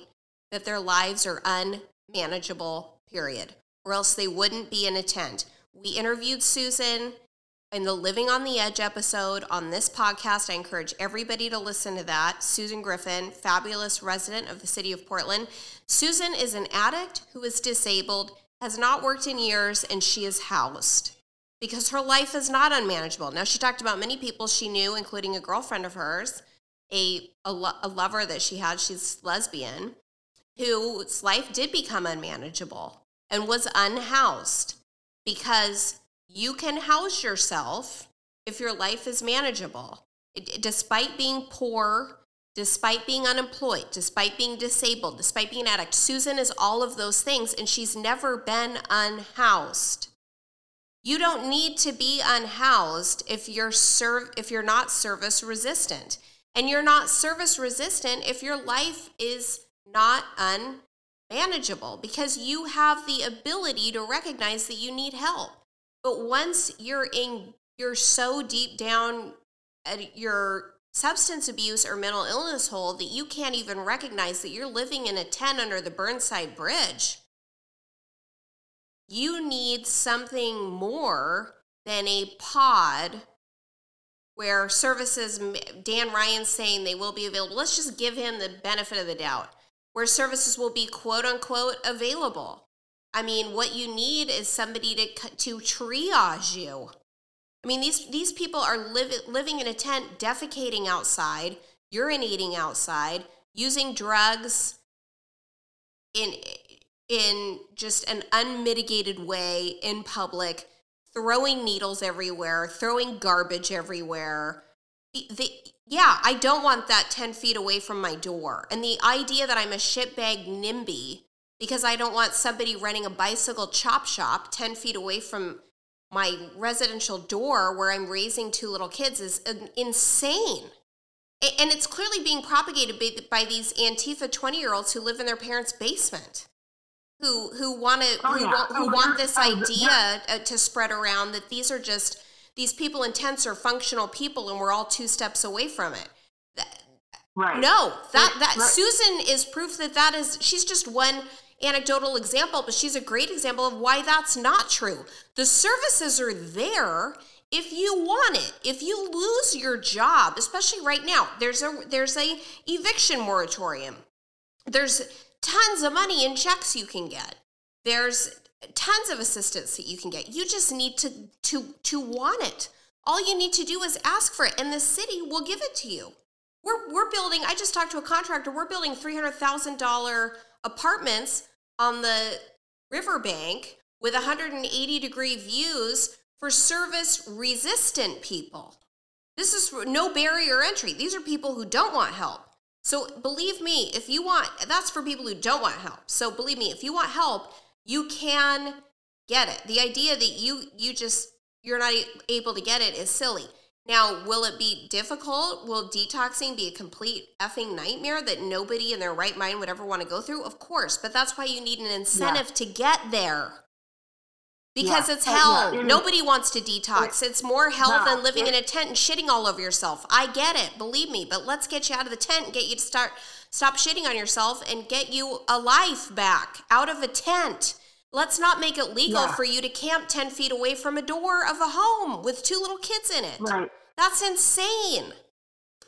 that their lives are unmanageable, period, or else they wouldn't be in a tent. We interviewed Susan in the Living on the Edge episode on this podcast. I encourage everybody to listen to that. Susan Griffin, fabulous resident of the city of Portland. Susan is an addict who is disabled, has not worked in years, and she is housed because her life is not unmanageable. Now, she talked about many people she knew, including a girlfriend of hers, a, a, lo- a lover that she had, she's lesbian, whose life did become unmanageable and was unhoused because you can house yourself if your life is manageable. It, despite being poor, despite being unemployed, despite being disabled, despite being an addict, Susan is all of those things and she's never been unhoused. You don't need to be unhoused if you're if you're not service resistant. And you're not service resistant if your life is not unmanageable because you have the ability to recognize that you need help. But once you're in, you're so deep down at your substance abuse or mental illness hole that you can't even recognize that you're living in a tent under the Burnside Bridge. You need something more than a pod where services, Dan Ryan's saying they will be available. Let's just give him the benefit of the doubt, where services will be quote unquote available. I mean, what you need is somebody to to triage you. I mean, these these people are living living in a tent, defecating outside, urinating outside, using drugs in in just an unmitigated way in public, throwing needles everywhere, throwing garbage everywhere. The, yeah, I don't want that 10 feet away from my door. And the idea that I'm a shitbag NIMBY because I don't want somebody running a bicycle chop shop 10 feet away from my residential door where I'm raising two little kids is insane. And it's clearly being propagated by these Antifa 20 year olds who live in their parents' basement. Who, who want to oh, who, yeah. want, who oh, want this oh, idea yeah. to spread around that these are just these people in tents are functional people and we're all two steps away from it. Right. No, that that right. Susan is proof that that is she's just one anecdotal example, but she's a great example of why that's not true. The services are there if you want it. If you lose your job, especially right now, there's a there's a eviction moratorium. There's tons of money in checks you can get. There's tons of assistance that you can get. You just need to to to want it. All you need to do is ask for it and the city will give it to you. We're we're building I just talked to a contractor. We're building $300,000 apartments on the riverbank with 180 degree views for service resistant people. This is no barrier entry. These are people who don't want help. So believe me, if you want, that's for people who don't want help. So believe me, if you want help, you can get it. The idea that you you just you're not able to get it is silly. Now, will it be difficult? Will detoxing be a complete effing nightmare that nobody in their right mind would ever want to go through? Of course, but that's why you need an incentive yeah. to get there. Because yeah. it's hell. Yeah. Nobody wants to detox. It's more hell than living in a tent and shitting all over yourself. I get it, believe me, but let's get you out of the tent and get you to start stop shitting on yourself and get you a life back out of a tent. Let's not make it legal yeah. for you to camp 10 feet away from a door of a home with two little kids in it. Right. That's insane.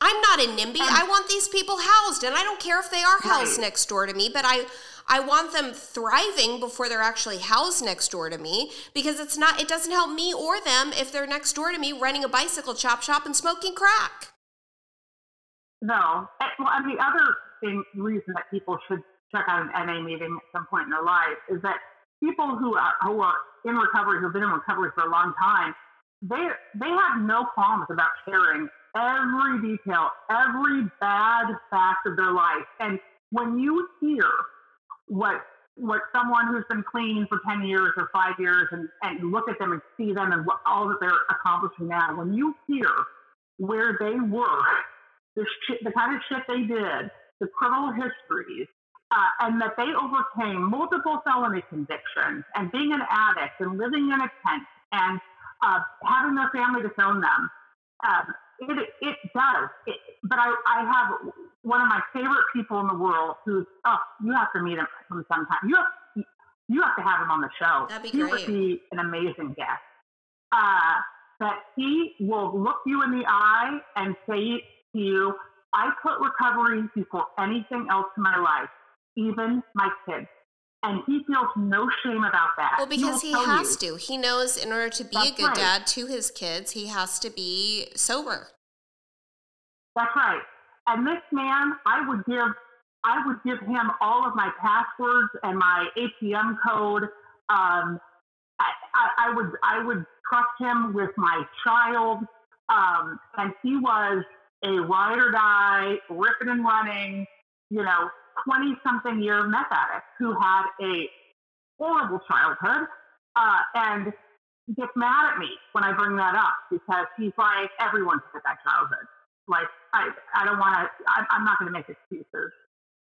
I'm not a NIMBY. Um, I want these people housed, and I don't care if they are housed right. next door to me, but I I want them thriving before they're actually housed next door to me because it's not it doesn't help me or them if they're next door to me running a bicycle chop shop and smoking crack. No. Eh, well, and the other thing reason that people should check out an NA meeting at some point in their life is that people who are who are in recovery, who've been in recovery for a long time, they they have no qualms about sharing every detail, every bad fact of their life. And when you hear what what someone who's been clean for 10 years or five years and, and look at them and see them and what, all that they're accomplishing now, when you hear where they were, the, shit, the kind of shit they did, the criminal histories, uh, and that they overcame multiple felony convictions and being an addict and living in a tent and uh, having their family disown them. Uh, it, it does. It, but I, I have one of my favorite people in the world who's, oh, you have to meet him sometime. You have, you have to have him on the show. That'd be he great. would be an amazing guest. Uh, that he will look you in the eye and say to you, I put recovery before anything else in my life, even my kids. And he feels no shame about that. Well, because he, he has you. to. He knows in order to be That's a good right. dad to his kids, he has to be sober. That's right. And this man, I would give, I would give him all of my passwords and my ATM code. Um, I, I, I, would, I would trust him with my child. Um, and he was a ride or die, ripping and running, you know, 20 something year meth addict who had a horrible childhood uh, and gets mad at me when I bring that up because he's like, everyone's had that childhood. Like, I, I don't want to, I'm not going to make excuses.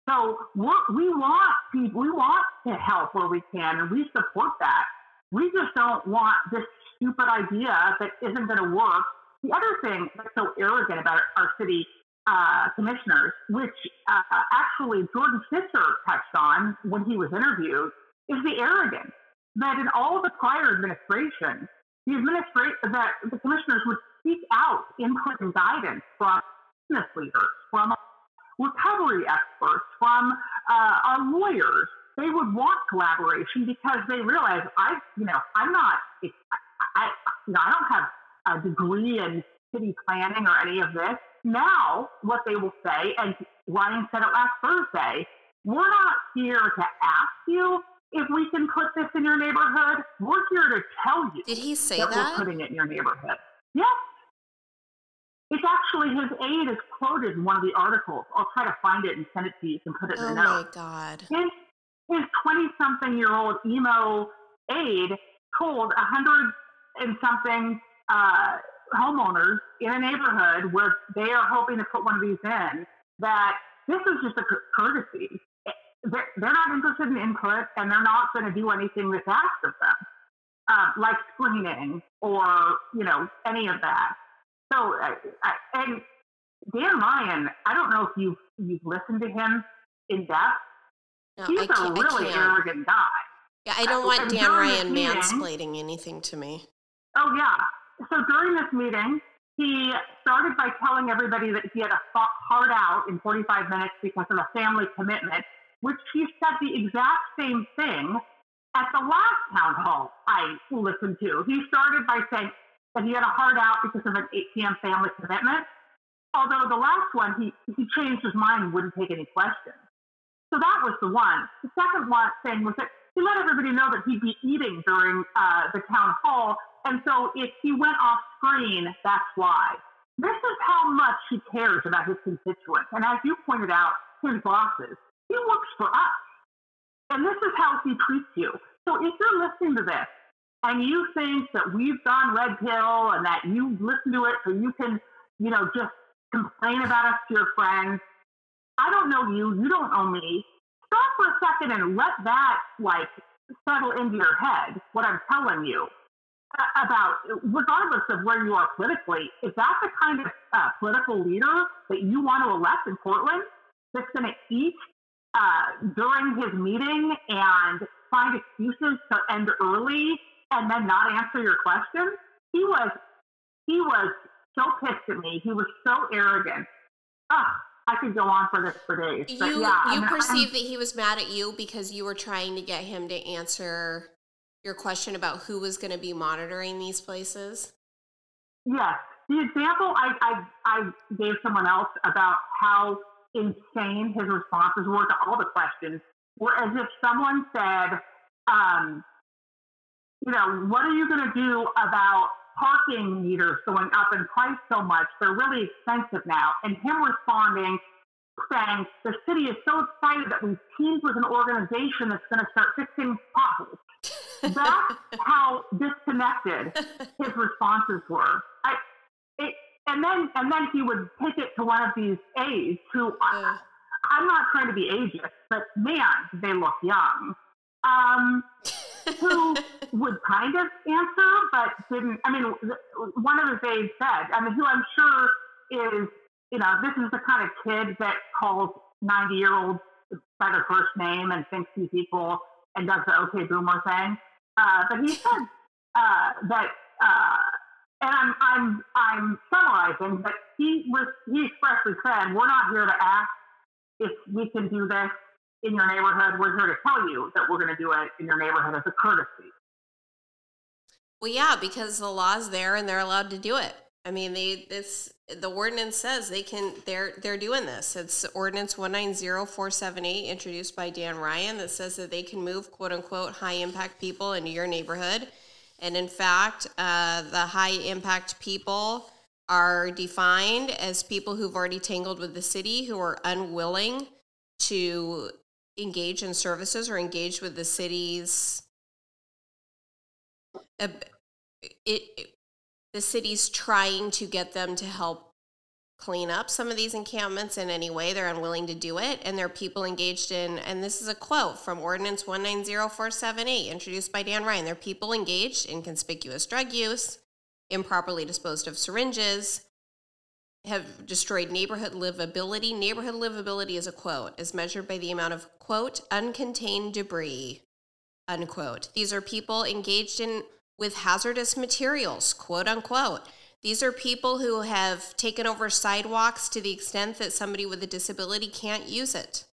So we want we want to help where we can, and we support that. We just don't want this stupid idea that isn't going to work. The other thing that's so arrogant about our city uh, commissioners, which uh, actually Jordan Fisher touched on when he was interviewed, is the arrogance that in all the prior administrations, the administration that the commissioners would seek out input and guidance from business leaders, from recovery experts, from uh, our lawyers. They would want collaboration because they realize I, you know, I'm not, I, I, you know, I don't have a degree in city planning or any of this. Now, what they will say, and Ryan said it last Thursday, we're not here to ask you if we can put this in your neighborhood. We're here to tell you. Did he say that? that? We're putting it in your neighborhood. Yes. It's actually his aide is quoted in one of the articles. I'll try to find it and send it to you and put it in oh the notes. Oh my God. His, his 20 something year old emo aide told a hundred and something uh, homeowners in a neighborhood where they are hoping to put one of these in that this is just a courtesy. They're, they're not interested in input and they're not going to do anything that's asked of them, uh, like screening or, you know, any of that. So, uh, and Dan Ryan, I don't know if you've, you've listened to him in depth. No, He's a really arrogant guy. Yeah, I don't uh, want Dan Ryan meeting, mansplaining anything to me. Oh, yeah so during this meeting, he started by telling everybody that he had a hard out in 45 minutes because of a family commitment, which he said the exact same thing at the last town hall I listened to. He started by saying that he had a hard out because of an 8 p.m. family commitment. Although the last one, he, he changed his mind and wouldn't take any questions. So that was the one. The second one thing was that he let everybody know that he'd be eating during uh, the town hall and so if he went off screen, that's why. This is how much he cares about his constituents. And as you pointed out, his bosses, he works for us. And this is how he treats you. So if you're listening to this and you think that we've gone red pill and that you listen to it so you can, you know, just complain about us to your friends. I don't know you. You don't know me. Stop for a second and let that like settle into your head. What I'm telling you about, regardless of where you are politically, is that the kind of uh, political leader that you want to elect in Portland that's going to eat uh, during his meeting and find excuses to end early and then not answer your questions? He was, he was so pissed at me. He was so arrogant. Ugh, I could go on for this for days. You, yeah, you perceive that he was mad at you because you were trying to get him to answer your question about who was going to be monitoring these places? Yes. The example I, I, I gave someone else about how insane his responses were to all the questions were as if someone said, um, you know, what are you going to do about parking meters going up in price so much? They're really expensive now. And him responding, saying, the city is so excited that we've teamed with an organization that's going to start fixing potholes. That's how disconnected his responses were. I, it, and then and then he would take it to one of these aides who I, I'm not trying to be ageist, but man, they look young. Um, who would kind of answer, but didn't. I mean, one of his aides said, I mean, who I'm sure is, you know, this is the kind of kid that calls 90 year olds by their first name and thinks he's equal and does the okay boomer thing. Uh, but he said uh, that, uh, and I'm, I'm, I'm summarizing, but he was, he expressly said, we're not here to ask if we can do this in your neighborhood. We're here to tell you that we're going to do it in your neighborhood as a courtesy. Well, yeah, because the law's there and they're allowed to do it. I mean, they this the ordinance says they can they're they're doing this. It's ordinance 190478 introduced by Dan Ryan that says that they can move quote unquote high impact people into your neighborhood. And in fact, uh, the high impact people are defined as people who've already tangled with the city who are unwilling to engage in services or engage with the city's uh, it, the city's trying to get them to help clean up some of these encampments in any way. They're unwilling to do it. And there are people engaged in, and this is a quote from Ordinance 190478, introduced by Dan Ryan. There are people engaged in conspicuous drug use, improperly disposed of syringes, have destroyed neighborhood livability. Neighborhood livability is a quote, is measured by the amount of, quote, uncontained debris, unquote. These are people engaged in with hazardous materials, quote unquote. These are people who have taken over sidewalks to the extent that somebody with a disability can't use it.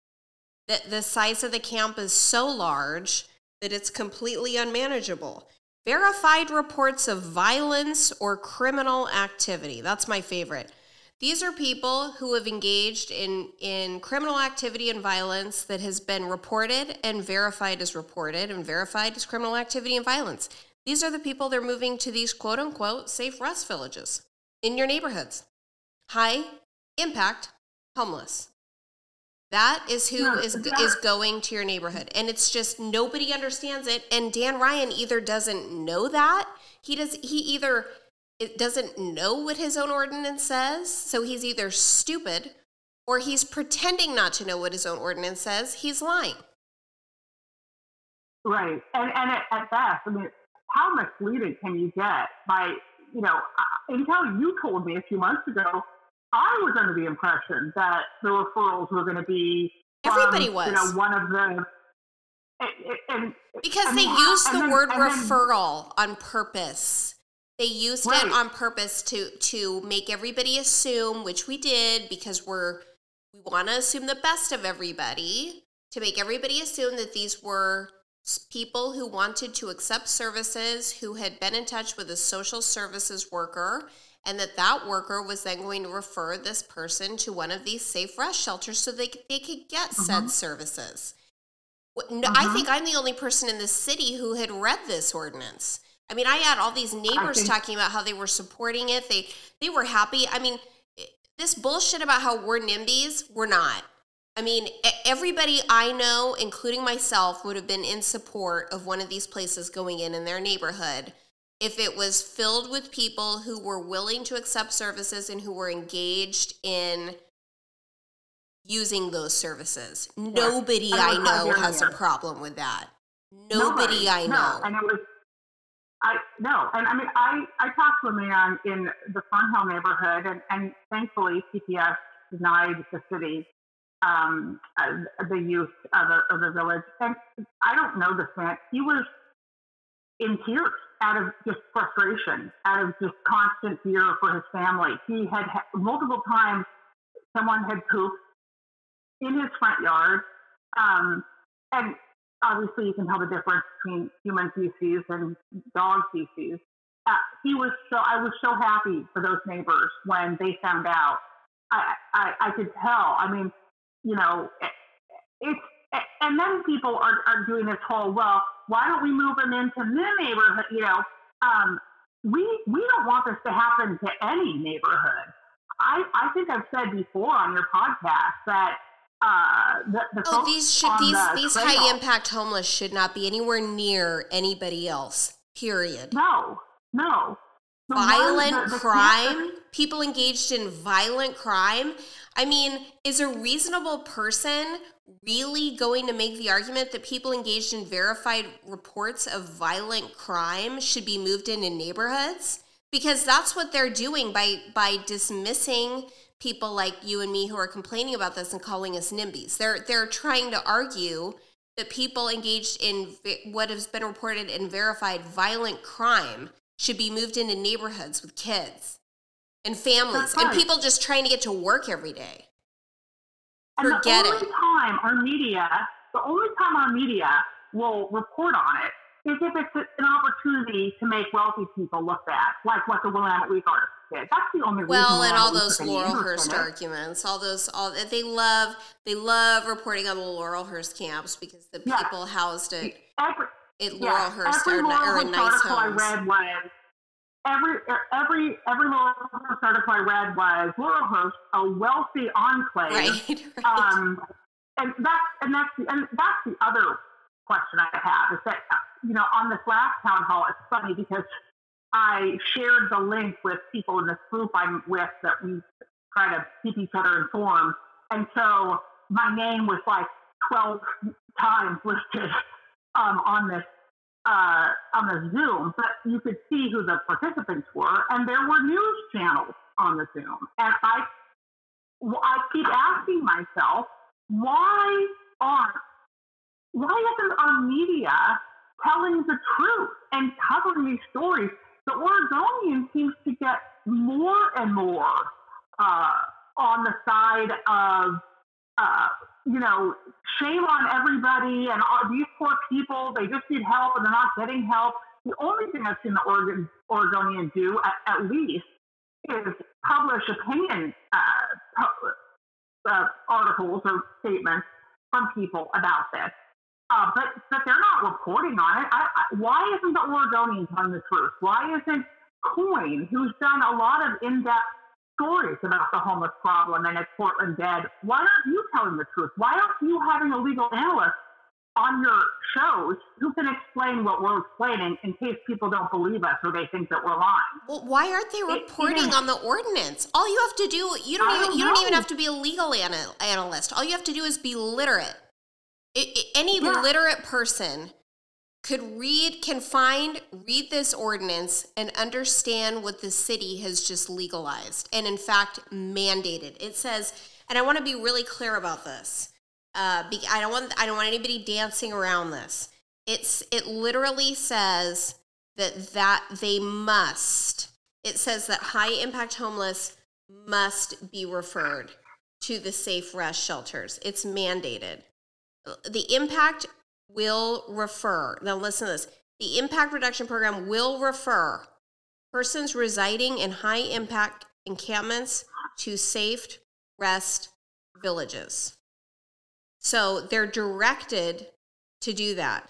That the size of the camp is so large that it's completely unmanageable. Verified reports of violence or criminal activity. That's my favorite. These are people who have engaged in, in criminal activity and violence that has been reported and verified as reported and verified as criminal activity and violence. These are the people they're moving to these quote unquote safe rest villages in your neighborhoods. High impact homeless. That is who is is going to your neighborhood. And it's just nobody understands it. And Dan Ryan either doesn't know that. He does he either it doesn't know what his own ordinance says, so he's either stupid or he's pretending not to know what his own ordinance says. He's lying. Right. And and at, at best, I mean how misleading can you get by, you know, uh, until you told me a few months ago, I was under the impression that the referrals were going to be everybody was, you know, one of the. And, and, because and they used the then, word referral then, on purpose. They used right. it on purpose to to make everybody assume, which we did because we're we want to assume the best of everybody, to make everybody assume that these were people who wanted to accept services who had been in touch with a social services worker and that that worker was then going to refer this person to one of these safe rest shelters so they, they could get uh-huh. said services. No, uh-huh. i think i'm the only person in the city who had read this ordinance. I mean i had all these neighbors think- talking about how they were supporting it. They they were happy. I mean this bullshit about how we're nimbies we're not I mean, everybody I know, including myself, would have been in support of one of these places going in in their neighborhood if it was filled with people who were willing to accept services and who were engaged in using those services. Yeah. Nobody I, I know has a problem with that. Nobody, Nobody I know. No. And it was I no, and I mean I I talked to a man in the Fernhill neighborhood, and, and thankfully CPS denied the city um, uh, the youth of the, of the village. And I don't know this man. He was in tears out of just frustration, out of just constant fear for his family. He had multiple times someone had pooped in his front yard, um, and obviously you can tell the difference between human feces and dog feces. Uh, he was so I was so happy for those neighbors when they found out. I, I, I could tell. I mean, you know, it's and then people are, are doing this whole well, why don't we move them into the neighborhood? You know, um, we we don't want this to happen to any neighborhood. I I think I've said before on your podcast that uh, the, the oh, these should these the these high impact homeless should not be anywhere near anybody else. Period. No, no. The violent one, the, the crime, people engaged in violent crime. I mean, is a reasonable person really going to make the argument that people engaged in verified reports of violent crime should be moved into neighborhoods? Because that's what they're doing by by dismissing people like you and me who are complaining about this and calling us NIMBYs. They're they're trying to argue that people engaged in what has been reported and verified violent crime should be moved into neighborhoods with kids and families and uh-huh. people just trying to get to work every day. And Forget the only it. time our media, the only time our media will report on it is if it's an opportunity to make wealthy people look bad, like what the Willamette Week artists did. That's the only well, and all those Laurelhurst arguments, all those, all that they love, they love reporting on the Laurelhurst camps because the people housed at every, at Laurelhurst every are, are in nice homes. I read was every every every Laurelhurst article I read was Laurelhurst, a wealthy enclave. Right, right. Um, and that's and that's the, and that's the other question I have is that you know, on this last town hall, it's funny because I shared the link with people in this group I'm with that we try to keep each other informed. And so my name was like 12 times listed um, on this uh, on the Zoom, but you could see who the participants were, and there were news channels on the Zoom. And I, I keep asking myself, why aren't, why isn't our media telling the truth and covering these stories. The Oregonian seems to get more and more uh, on the side of, uh, you know, shame on everybody and all, these poor people, they just need help and they're not getting help. The only thing I've seen the Oregon, Oregonian do, at, at least, is publish opinion uh, uh, articles or statements from people about this. Uh, but but they're not reporting on it. I, I, why isn't the Oregonian telling the truth? Why isn't KOIN, who's done a lot of in-depth stories about the homeless problem and it's Portland dead, why aren't you telling the truth? Why aren't you having a legal analyst on your shows who can explain what we're explaining in case people don't believe us or they think that we're lying. Well, why aren't they reporting it, on the ordinance? All you have to do you don't even don't you don't even have to be a legal anal- analyst. All you have to do is be literate it, it, any yeah. literate person could read, can find, read this ordinance and understand what the city has just legalized and, in fact, mandated. It says, and I want to be really clear about this. Uh, I don't want I don't want anybody dancing around this. It's it literally says that that they must. It says that high impact homeless must be referred to the safe rest shelters. It's mandated the impact will refer, now listen to this the impact reduction program will refer persons residing in high impact encampments to safe rest villages. So they're directed to do that.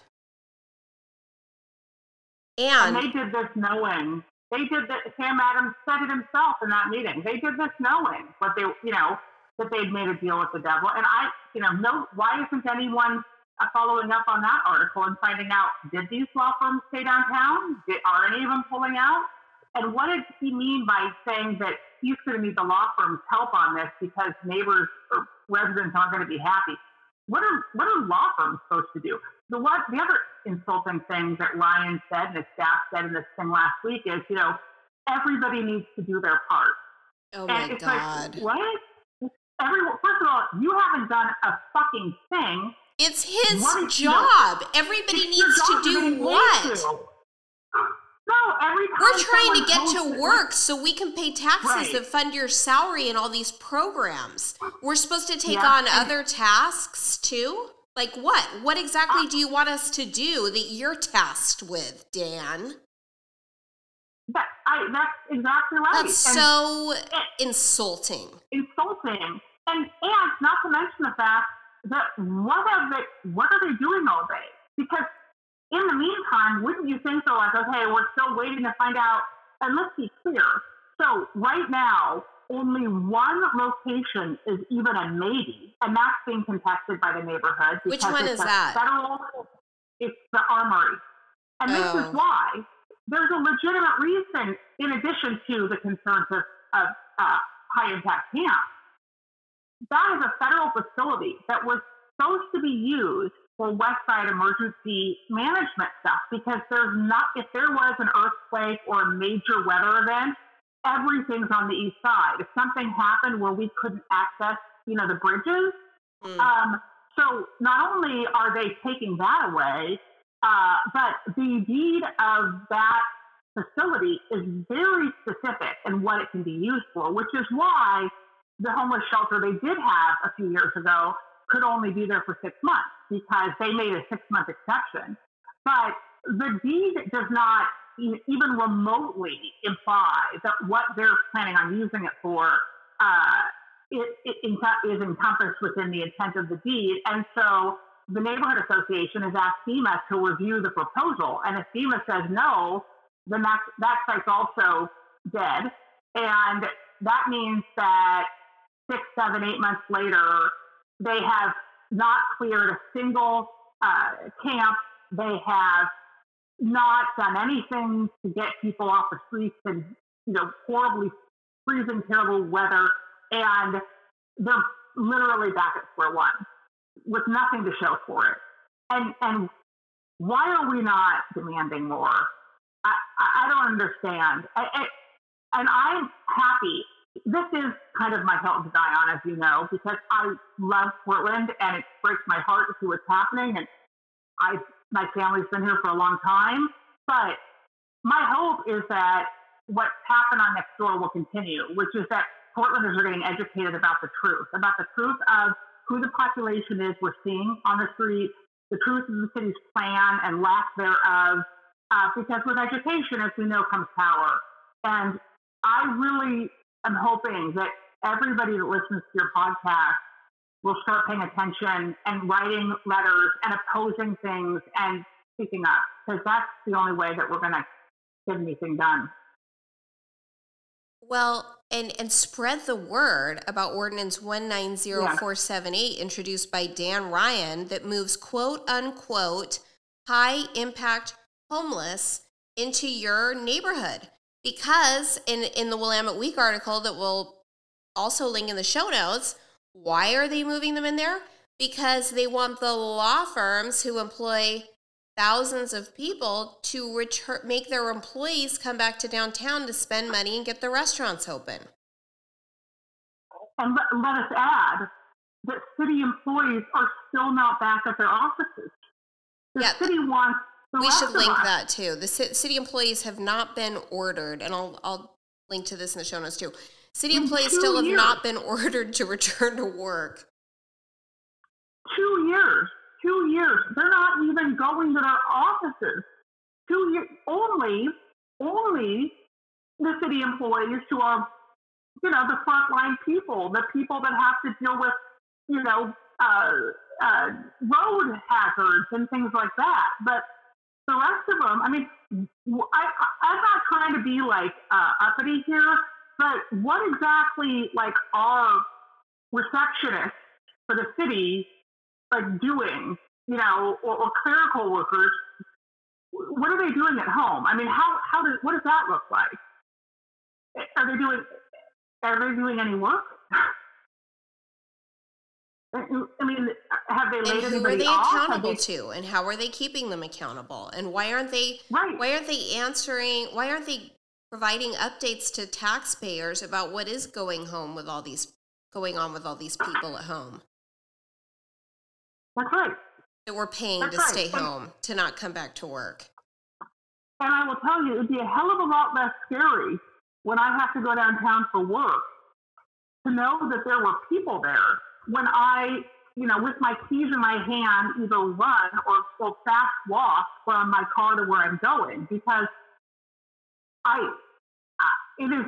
And, and they did this knowing. They did that. Sam Adams said it himself in that meeting. They did this knowing what they, you know, that they'd made a deal with the devil. And I, you know, no, why isn't anyone Uh, following up on that article and finding out did these law firms stay downtown? Did, are any of them pulling out? And what did he mean by saying that he's going to need the law firm's help on this because neighbors or residents aren't going to be happy? What are what are law firms supposed to do? The what the other insulting thing that Ryan said and his staff said in this thing last week is, you know, everybody needs to do their part. Oh my it's god! Like, what? Everyone, first of all, you haven't done a fucking thing. It's his job. Everybody It's needs to do what? to. No, every We're trying to get to it, work so we can pay taxes Right. that fund your salary and all these programs. We're supposed to take Yeah, on other tasks too? Like what? What exactly uh, do you want us to do that you're tasked with, Dan? That, I, that's exactly right. That's And so insulting. insulting. And and not to mention the fact that what are they what are they doing all day? Because in the meantime, wouldn't you think they're like, okay, we're still waiting to find out and let's be clear. So right now, only one location is even a maybe, and that's being contested by the neighborhood. Which one is that? Federal, it's the armory. And this Oh. is why there's a legitimate reason, in addition to the concerns of, of uh, high impact camp. That is a federal facility that was supposed to be used for West Side emergency management stuff because there's not, if there was an earthquake or a major weather event, everything's on the east side. If something happened where we couldn't access, you know, the bridges, Mm. um, so not only are they taking that away, uh, but the deed of that facility is very specific in what it can be used for, which is why the homeless shelter they did have a few years ago could only be there for six months because they made a six month exception. But the deed does not even remotely imply that what they're planning on using it for uh, it, it is encompassed within the intent of the deed. And so the neighborhood association has asked FEMA to review the proposal. And if FEMA says no, then that, that site's also dead. And that means that six, seven, eight months later, they have not cleared a single uh, camp. They have not done anything to get people off the streets in you know horribly freezing, terrible weather, and they're literally back at square one with nothing to show for it. And and why are we not demanding more? I, I, don't understand. I, I, and I'm happy. This is kind of my hill to die on, as you know, because I love Portland and it breaks my heart to see what's happening. And I, my family's been here for a long time. But my hope is that what's happened on next door will continue, which is that Portlanders are getting educated about the truth, about the truth of who the population is we're seeing on the street, the truth of the city's plan and lack thereof. Uh, because with education, as we know, comes power. And I really am hoping that everybody that listens to your podcast will start paying attention and writing letters and opposing things and speaking up, because that's the only way that we're going to get anything done. Well, and and spread the word about ordinance 190478 introduced by Dan Ryan that moves quote unquote high impact homeless into your neighborhood. Because in in the Willamette Week article that we'll also link in the show notes, why are they moving them in there? Because they want the law firms who employ thousands of people to return make their employees come back to downtown to spend money and get the restaurants open. And let, let us add that city employees are still not back at their offices. The Yeah. city wants we should link that too. The city employees have not been ordered, and I'll I'll link to this in the show notes too. City In employees still have years. not been ordered to return to work. Two years. Two years. They're not even going to their offices. Two years. Only, only the city employees who are, you know, the frontline people, the people that have to deal with, you know, uh, uh, road hazards and things like that. But the rest of them, I mean, I, I, am not trying to be like uh, uppity here, but what exactly like are receptionists for the city like doing, you know, or, or clerical workers? What are they doing at home? I mean, how how does what does that look like? Are they doing are they doing any work? I mean, have they laid and who are they off? accountable they... to, and how are they keeping them accountable? And why aren't they? Right. Why aren't they answering? Why aren't they providing updates to taxpayers about what is going home with all these going on with all these uh, uh. people at home? That's right. That we're paying That's to right. stay And, home to not come back to work. and I will tell you, it'd be a hell of a lot less scary when I have to go downtown for work to know that there were people there when I, you know, with my keys in my hand, either run or, or fast walk from my car to where I'm going because I, I it is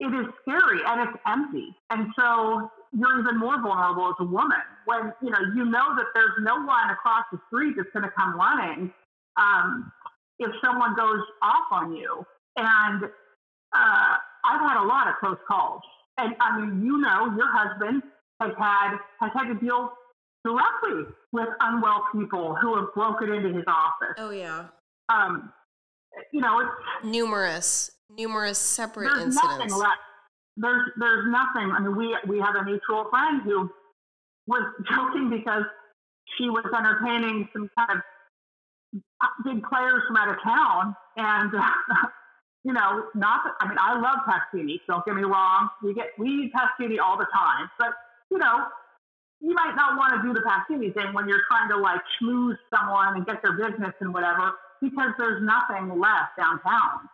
it is scary and it's empty, and so you're even more vulnerable as a woman when you know you know that there's no one across the street that's going to come running um, if someone goes off on you. And uh, I've had a lot of close calls, and I mean, you know, your husband has had has had to deal directly with unwell people who have broken into his office. Oh yeah, Um, you know, it's numerous, numerous separate there's incidents. nothing left. There's there's nothing. I mean, we we have a mutual friend who was joking because she was entertaining some kind of uh, big players from out of town, and uh, you know, not. That, I mean, I love Pastini. Don't get me wrong. We get we eat Pastini all the time, but you know, you might not want to do the Pastini thing when you're trying to like schmooze someone and get their business and whatever, because there's nothing left downtown.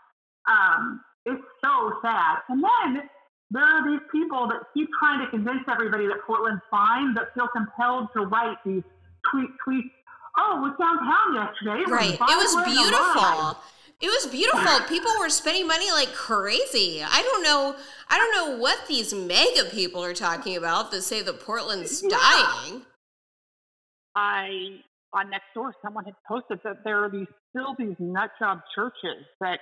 Um, it's so sad. And then there are these people that keep trying to convince everybody that Portland's fine, but feel compelled to write these tweet tweets. Oh, it was downtown yesterday. It Right. It was and alive." beautiful. It was beautiful. People were spending money like crazy. I don't know. I don't know what these mega people are talking about that say that Portland's Yeah. dying. I on next door, someone had posted that there are these still these nut job churches that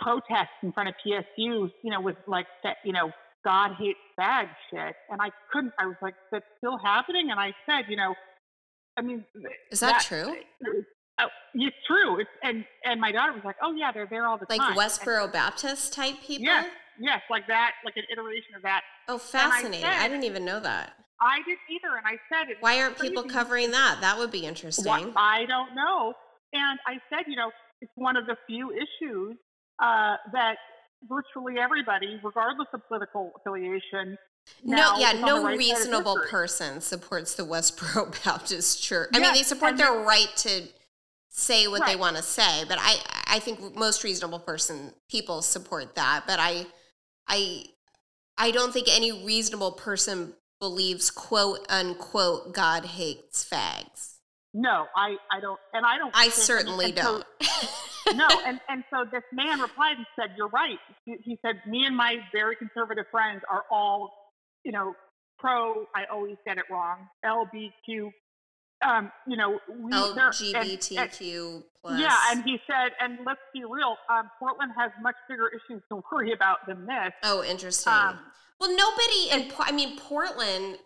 protest in front of PSU, you know, with like that, you know, God hates bag shit. And I couldn't. I was like, that's still happening. And I said, you know, I mean, Is that, true? Oh, it's true. It's and and my daughter was like, oh yeah, they're there all the Like time. And- Westboro Baptist type people? Yes, yes, like that, like an iteration of that. Oh, fascinating. I, said- didn't even know that. I didn't either, and I said, it's Why aren't people covering that? That would be interesting. I don't know. And I said, you know, it's one of the few issues uh, that virtually everybody, regardless of political affiliation, No, yeah, is on the no right reasonable person supports the Westboro Baptist Church. I mean, they support their right to say what they want to say, but I, I think most reasonable person people support that. But I, I, I don't think any reasonable person believes "quote unquote" God hates fags. No, I, I don't, and I don't. I and- certainly and don't. no, and, and so this man replied and said, "You're right." He, he said, "Me and my very conservative friends are all, you know, pro. I always get it wrong. LBQ. Um, you know, we there- and- and- LGBTQ plus. Yeah, and he said, and let's be real, um, Portland has much bigger issues to worry about than this. Oh, interesting. Um, well, nobody in, I mean Portland.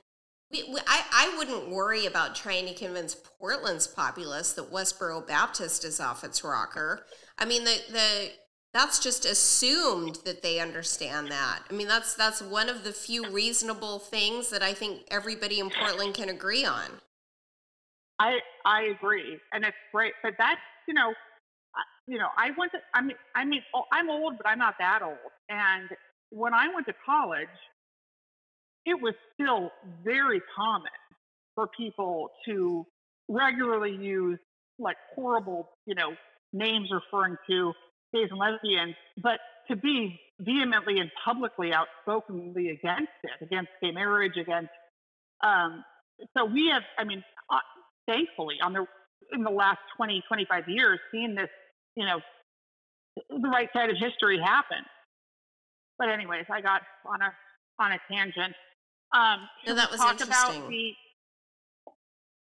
We, we, I I wouldn't worry about trying to convince Portland's populace that Westboro Baptist is off its rocker. I mean the the that's just assumed that they understand that. I mean that's that's one of the few reasonable things that I think everybody in Portland can agree on. I I agree, and it's great. But that's you know, you know, I went to. I mean, I mean, I'm old, but I'm not that old. And when I went to college, it was still very common for people to regularly use like horrible, you know, names referring to gays and lesbians, but to be vehemently and publicly outspokenly against it, against gay marriage, against. Um, so we have, I mean, thankfully, on the in the last 20, 25 years, seen this, you know, the right side of history happen. But anyways, I got on a on a tangent. Um, No, that was talk interesting. About the,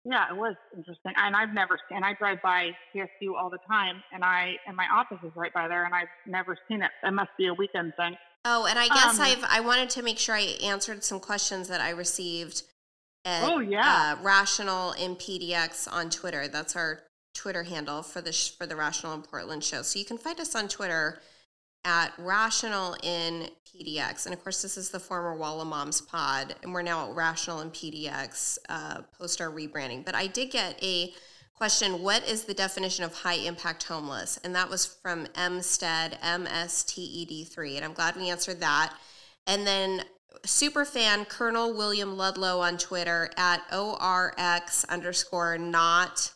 yeah, it was interesting, and I've never seen. I drive by PSU all the time, and I and my office is right by there, and I've never seen it. It must be a weekend thing. Oh, and I guess um, I've I wanted to make sure I answered some questions that I received. At, oh yeah, uh, Rational in PDX on Twitter. That's our Twitter handle for the sh- for the Rational in Portland show. So you can find us on Twitter at Rational in PDX, and of course this is the former Walla Moms Pod, and we're now at Rational in PDX uh, post our rebranding. But I did get a question what is the definition of high impact homeless and that was from msted msted3 and i'm glad we answered that and then super fan colonel william ludlow on twitter at oryx underscore not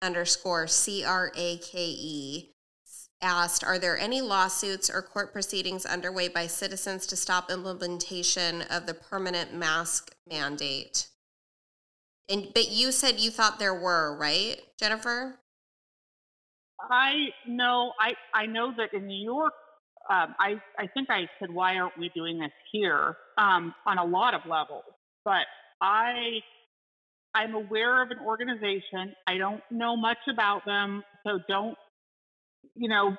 underscore c-r-a-k-e asked are there any lawsuits or court proceedings underway by citizens to stop implementation of the permanent mask mandate and but you said you thought there were, right, Jennifer? I know. I I know that in New York, um, I I think I said, why aren't we doing this here? Um, on a lot of levels, but I I'm aware of an organization. I don't know much about them, so don't you know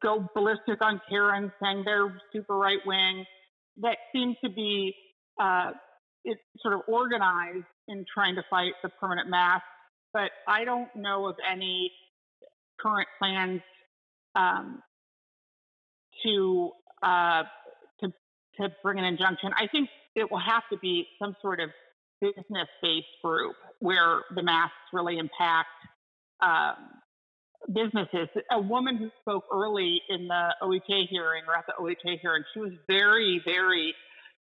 go ballistic on Karen saying they're super right wing. That seem to be uh, it's sort of organized in trying to fight the permanent mask, but I don't know of any current plans um, to uh, to to bring an injunction. I think it will have to be some sort of business-based group where the masks really impact um, businesses. A woman who spoke early in the OETA hearing or at the OETA hearing, she was very, very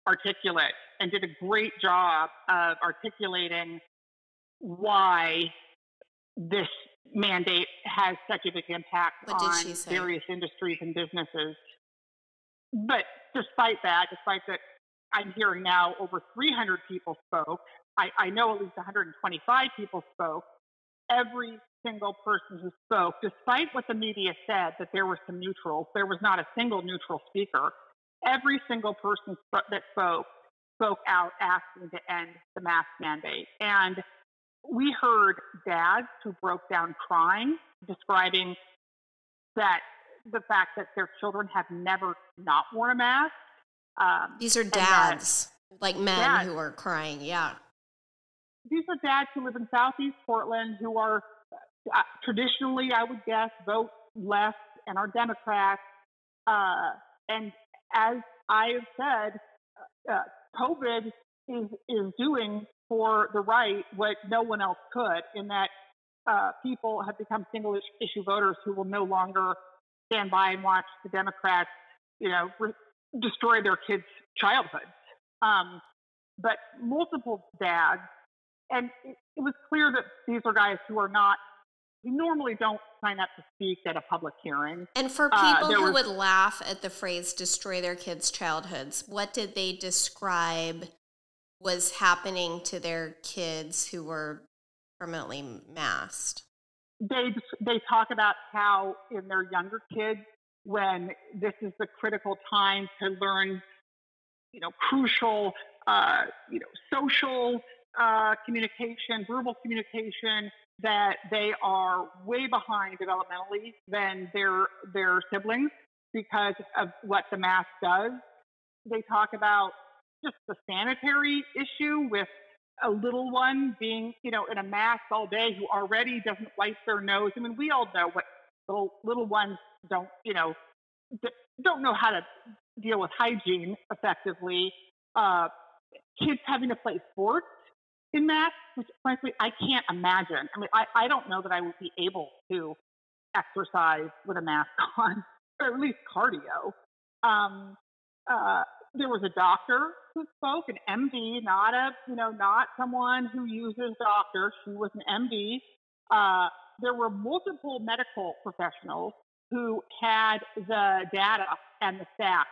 articulate and did a great job of articulating why this mandate has such a big impact what on various industries and businesses. But despite that, despite that, I'm hearing now over 300 people spoke. I, I know at least 125 people spoke. Every single person who spoke, despite what the media said that there were some neutrals, there was not a single neutral speaker every single person that spoke spoke out asking to end the mask mandate. And we heard dads who broke down crying, describing that the fact that their children have never not worn a mask. Um, These are dads, that, like men dads, who are crying. Yeah. These are dads who live in Southeast Portland who are uh, traditionally, I would guess, vote left and are Democrats. Uh, and as I have said, uh, COVID is is doing for the right what no one else could, in that uh, people have become single issue voters who will no longer stand by and watch the Democrats, you know, re- destroy their kids' childhoods. Um, but multiple dads, and it, it was clear that these are guys who are not we normally don't sign up to speak at a public hearing. And for uh, people uh, who was, would laugh at the phrase destroy their kids' childhoods, what did they describe was happening to their kids who were permanently masked? They, they talk about how in their younger kids, when this is the critical time to learn, you know, crucial, uh, you know, social uh, communication, verbal communication, that they are way behind developmentally than their their siblings because of what the mask does. They talk about just the sanitary issue with a little one being, you know, in a mask all day who already doesn't wipe their nose. I mean, we all know what little little ones don't, you know, don't know how to deal with hygiene effectively. Uh, kids having to play sports in masks, which frankly I can't imagine. I mean, I, I don't know that I would be able to exercise with a mask on, or at least cardio. Um, uh, there was a doctor who spoke, an MD, not a you know not someone who uses doctor. She was an MD. Uh, there were multiple medical professionals who had the data and the facts,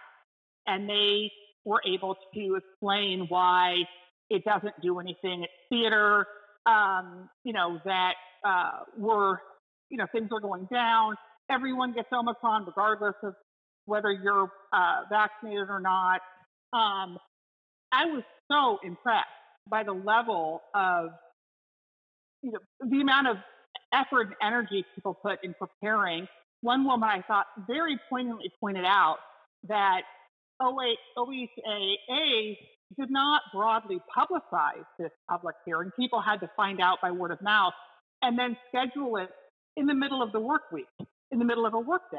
and they were able to explain why it doesn't do anything. It's theater, um, you know, that uh, we're, you know, things are going down. Everyone gets Omicron regardless of whether you're uh, vaccinated or not. Um, I was so impressed by the level of, you know, the amount of effort and energy people put in preparing. One woman I thought very poignantly pointed out that OHAA did not broadly publicize this public hearing. People had to find out by word of mouth and then schedule it in the middle of the work week, in the middle of a work day,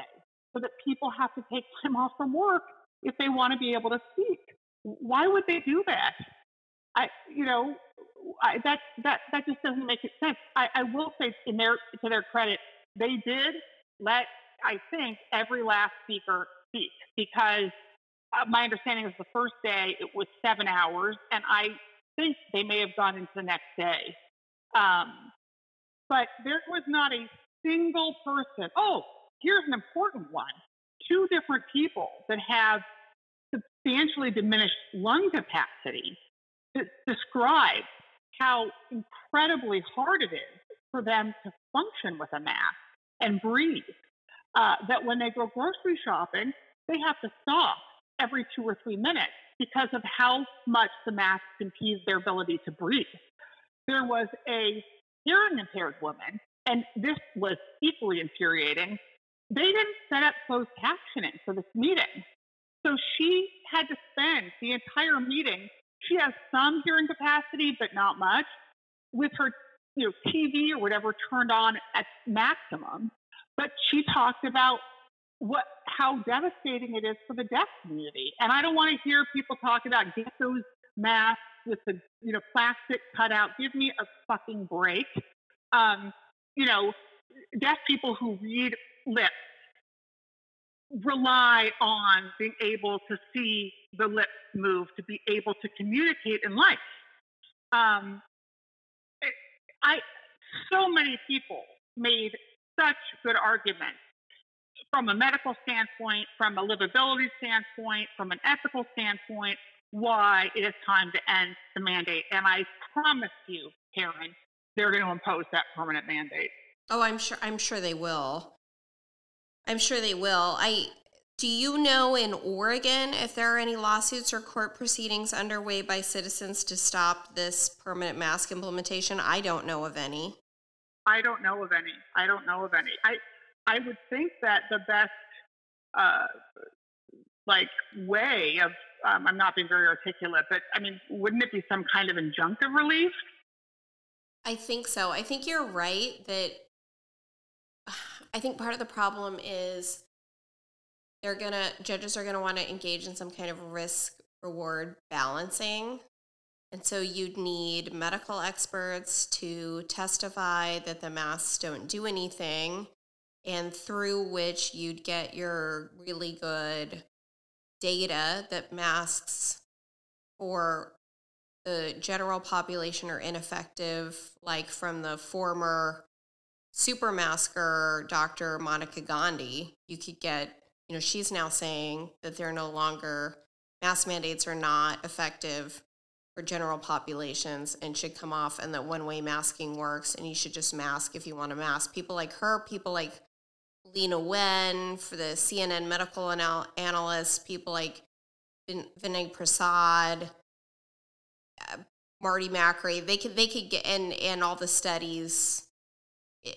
so that people have to take time off from work if they want to be able to speak. Why would they do that? I, you know, I, that that that just doesn't make sense. I, I will say, in their to their credit, they did let I think every last speaker speak because uh, my understanding is the first day it was seven hours, and I think they may have gone into the next day. Um, but there was not a single person. Oh, here's an important one two different people that have substantially diminished lung capacity describe how incredibly hard it is for them to function with a mask and breathe. Uh, that when they go grocery shopping, they have to stop every two or three minutes because of how much the mask impedes their ability to breathe. There was a hearing impaired woman, and this was equally infuriating. They didn't set up closed captioning for this meeting. So she had to spend the entire meeting. She has some hearing capacity, but not much, with her you know, TV or whatever turned on at maximum. But she talked about what how devastating it is for the deaf community. And I don't want to hear people talk about get those masks with the you know plastic cutout. Give me a fucking break. Um, you know, deaf people who read lips rely on being able to see the lips move to be able to communicate in life. Um, it, I so many people made such good arguments from a medical standpoint, from a livability standpoint, from an ethical standpoint, why it is time to end the mandate. And I promise you, Karen, they're going to impose that permanent mandate. Oh, I'm sure. I'm sure they will. I'm sure they will. I do you know in Oregon if there are any lawsuits or court proceedings underway by citizens to stop this permanent mask implementation? I don't know of any. I don't know of any. I don't know of any. I I would think that the best uh, like way of um, I'm not being very articulate, but I mean, wouldn't it be some kind of injunctive relief? I think so. I think you're right that I think part of the problem is they're gonna judges are gonna want to engage in some kind of risk reward balancing. And so you'd need medical experts to testify that the masks don't do anything and through which you'd get your really good data that masks for the general population are ineffective, like from the former super masker Dr. Monica Gandhi. You could get, you know, she's now saying that they're no longer, mask mandates are not effective for general populations and should come off, and that one way masking works, and you should just mask if you want to mask. People like her, people like Leana Wen, for the CNN medical anal- analysts, people like Vin- Vinay Prasad, uh, Marty Makary, they could they could get and and all the studies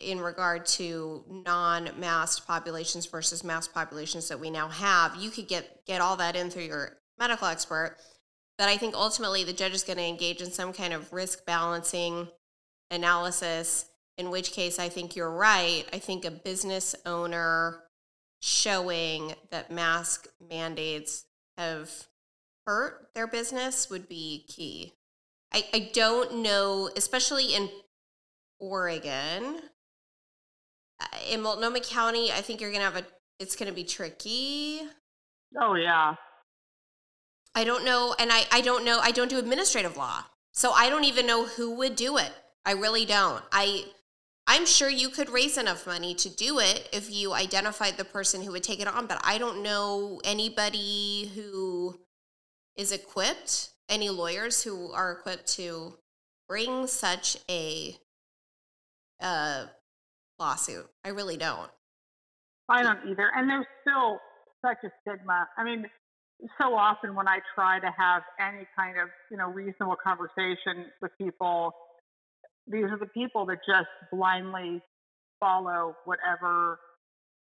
in regard to non-masked populations versus masked populations that we now have. You could get get all that in through your medical expert. But I think ultimately the judge is going to engage in some kind of risk balancing analysis in which case I think you're right. I think a business owner showing that mask mandates have hurt their business would be key. I, I don't know, especially in Oregon. In Multnomah County, I think you're going to have a, it's going to be tricky. Oh, yeah. I don't know. And I, I don't know, I don't do administrative law. So I don't even know who would do it. I really don't. I, I'm sure you could raise enough money to do it if you identified the person who would take it on, but I don't know anybody who is equipped, any lawyers who are equipped to bring such a uh, lawsuit. I really don't. I don't either. And there's still such a stigma. I mean, so often when I try to have any kind of, you know, reasonable conversation with people, these are the people that just blindly follow whatever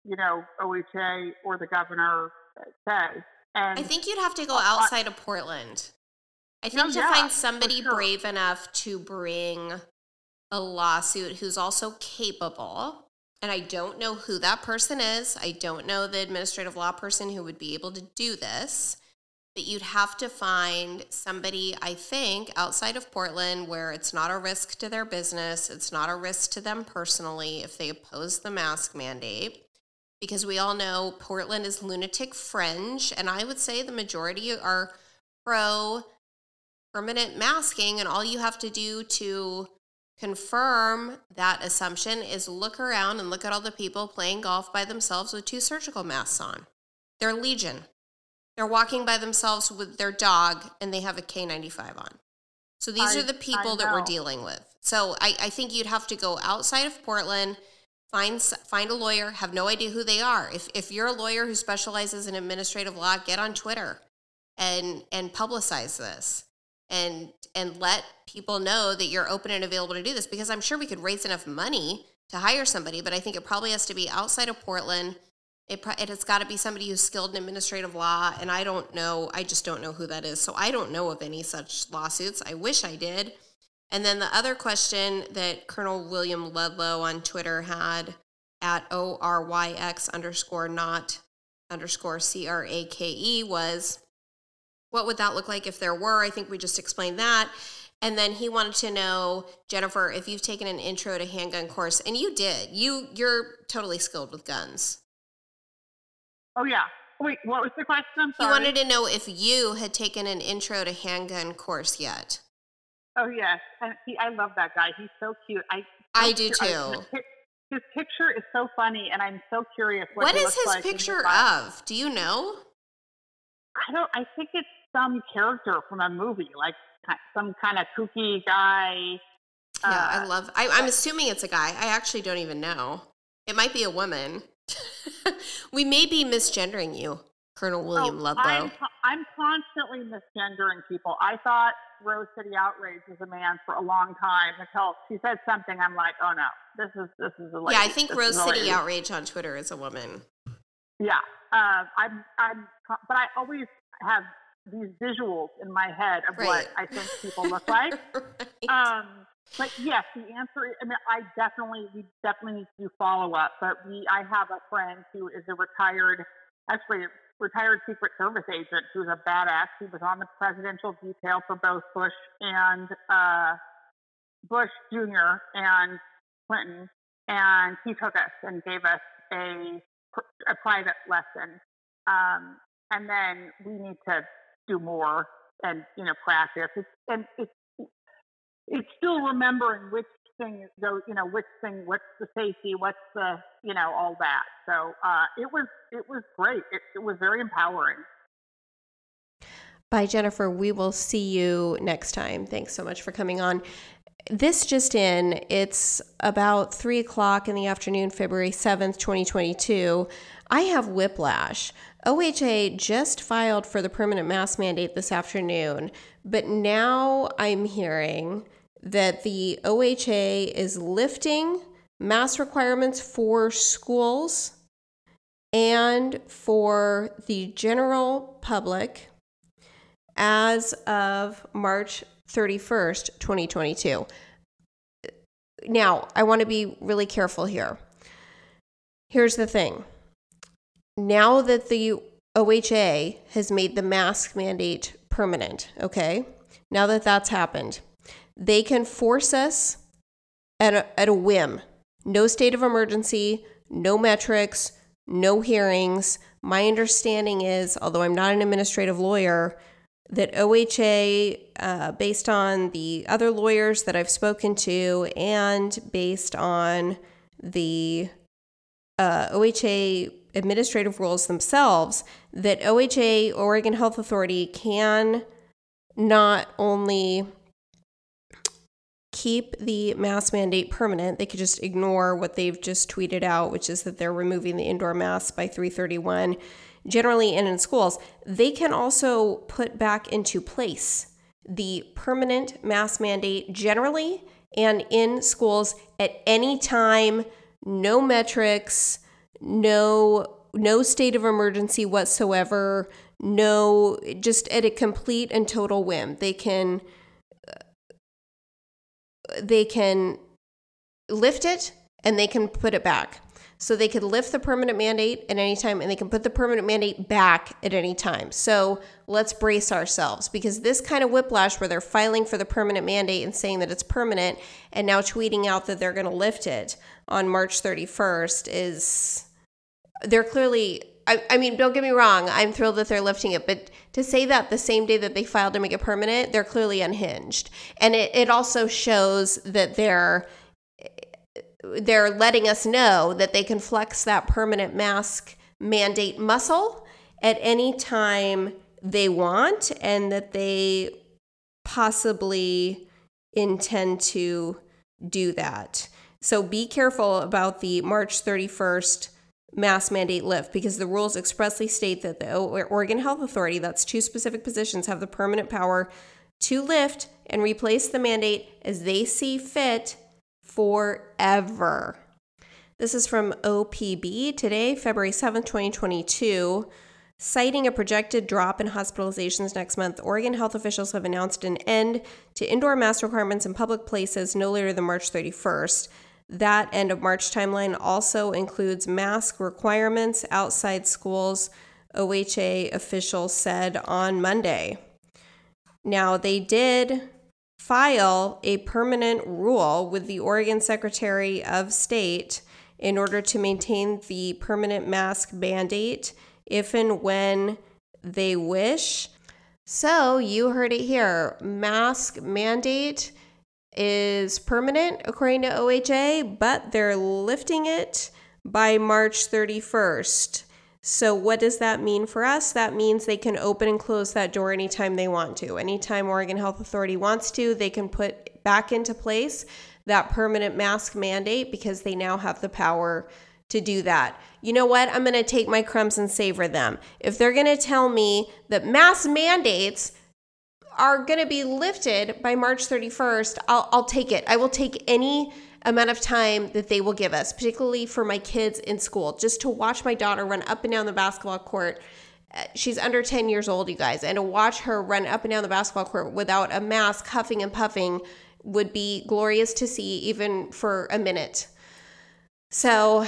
you know, OHA or the governor says. And I think you'd have to go outside of Portland. I think No, to yeah, find somebody sure. brave enough to bring a lawsuit who's also capable, and I don't know who that person is. I don't know the administrative law person who would be able to do this. But you'd have to find somebody, I think, outside of Portland where it's not a risk to their business, it's not a risk to them personally if they oppose the mask mandate because we all know Portland is lunatic fringe, and I would say the majority are pro permanent masking, and all you have to do to confirm that assumption is look around and look at all the people playing golf by themselves with two surgical masks on. They're legion. They're walking by themselves with their dog, and they have a K95 on. So these I- are the people that we're dealing with. So I, I think you'd have to go outside of Portland find find a lawyer have no idea who they are if if you're a lawyer who specializes in administrative law get on twitter and and publicize this and and let people know that you're open and available to do this because i'm sure we could raise enough money to hire somebody but i think it probably has to be outside of portland. It, it has got to be somebody who's skilled in administrative law and i don't know i just don't know who that is so i don't know of any such lawsuits. I wish i did. And then the other question that Colonel William Ludlow on Twitter had at O R Y X underscore not underscore C R A K E was what would that look like if there were? I think we just explained that. And then he wanted to know, Jennifer, if you've taken an intro to handgun course, and you did. You you're totally skilled with guns. oh yeah. Wait, what was the question? He wanted to know if you had taken an intro to handgun course yet. Oh yes, and he, I love that guy. He's so cute. I I do cu- I- too. his, his picture is so funny, and I'm so curious what, What is his like picture life. of? Do you know? I don't. I think it's some character from a movie, like some kind of kooky guy. Yeah, I Uh, love. I, I'm assuming it's a guy. I actually don't even know. It might be a woman. we may be misgendering you, Colonel William oh, Ludlow. I'm, I'm constantly misgendering people. I thought Rose City Outrage was a man for a long time until she said something. I'm like, oh no, this is this is a lady. yeah, I think This Rose City. Outrage on Twitter is a woman. Yeah, uh, I'm, I'm, but I always have these visuals in my head of Right. what I think people look like. Right. Um, but yes, the answer. Is, I mean, I definitely, we definitely need to do follow up. But we, I have a friend who is a retired, actually a retired Secret Service agent who's a badass. He was on the presidential detail for both Bush and uh, Bush Jr. and Clinton, and he took us and gave us a a private lesson. Um, and then we need to do more and you know practice. It's, and it's it's still remembering which thing goes, you know, which thing, what's the safety, what's the, you know, all that. So uh, it was it was great. It, it was very empowering. Bye, Jennifer. We will see you next time. Thanks so much for coming on. This just in, it's about three o'clock in the afternoon, February 7th, 2022. I have whiplash. OHA just filed for the permanent mask mandate this afternoon, but now I'm hearing that the OHA is lifting mask requirements for schools and for the general public as of March 31st, 2022. Now, I want to be really careful here. Here's the thing. Now that the OHA has made the mask mandate permanent, okay? Now that that's happened, they can force us at a, at a whim. No state of emergency, no metrics, no hearings. My understanding is, although I'm not an administrative lawyer, that OHA, uh, based on the other lawyers that I've spoken to and based on the uh, OHA administrative rules themselves, that OHA, Oregon Health Authority, can not only keep the mask mandate permanent, they could just ignore what they've just tweeted out, which is that they're removing the indoor masks by 331 generally and in schools, they can also put back into place the permanent mask mandate generally and in schools at any time, no metrics, no no state of emergency whatsoever, no just at a complete and total whim. They can uh, they can lift it and they can put it back. So they could lift the permanent mandate at any time and they can put the permanent mandate back at any time. So let's brace ourselves because this kind of whiplash where they're filing for the permanent mandate and saying that it's permanent and now tweeting out that they're going to lift it on March 31st is they're clearly I, I mean, don't get me wrong, I'm thrilled that they're lifting it, but to say that the same day that they filed to make it permanent, they're clearly unhinged. And it, it also shows that they're they're letting us know that they can flex that permanent mask mandate muscle at any time they want and that they possibly intend to do that. So be careful about the March 31st mask mandate lift because the rules expressly state that the Oregon Health Authority, that's two specific positions, have the permanent power to lift and replace the mandate as they see fit forever. This is from OPB today, February 7th, 2022. Citing a projected drop in hospitalizations next month, Oregon health officials have announced an end to indoor mask requirements in public places no later than March 31st. That end of March timeline also includes mask requirements outside schools, OHA officials said on Monday. Now, they did file a permanent rule with the Oregon Secretary of State in order to maintain the permanent mask mandate if and when they wish. So, you heard it here mask mandate is permanent according to OHA, but they're lifting it by March 31st. So, what does that mean for us? That means they can open and close that door anytime they want to. Anytime Oregon Health Authority wants to, they can put back into place that permanent mask mandate because they now have the power to do that. You know what? I'm going to take my crumbs and savor them. If they're going to tell me that mask mandates are going to be lifted by March 31st, I'll, I'll take it. I will take any amount of time that they will give us, particularly for my kids in school, just to watch my daughter run up and down the basketball court. Uh, she's under 10 years old, you guys, and to watch her run up and down the basketball court without a mask, huffing and puffing, would be glorious to see, even for a minute. So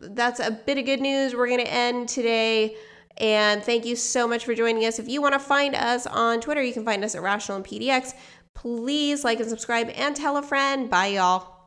that's a bit of good news. We're going to end today. And thank you so much for joining us. If you want to find us on Twitter, you can find us at Rational in PDX. Please like and subscribe and tell a friend. Bye, y'all.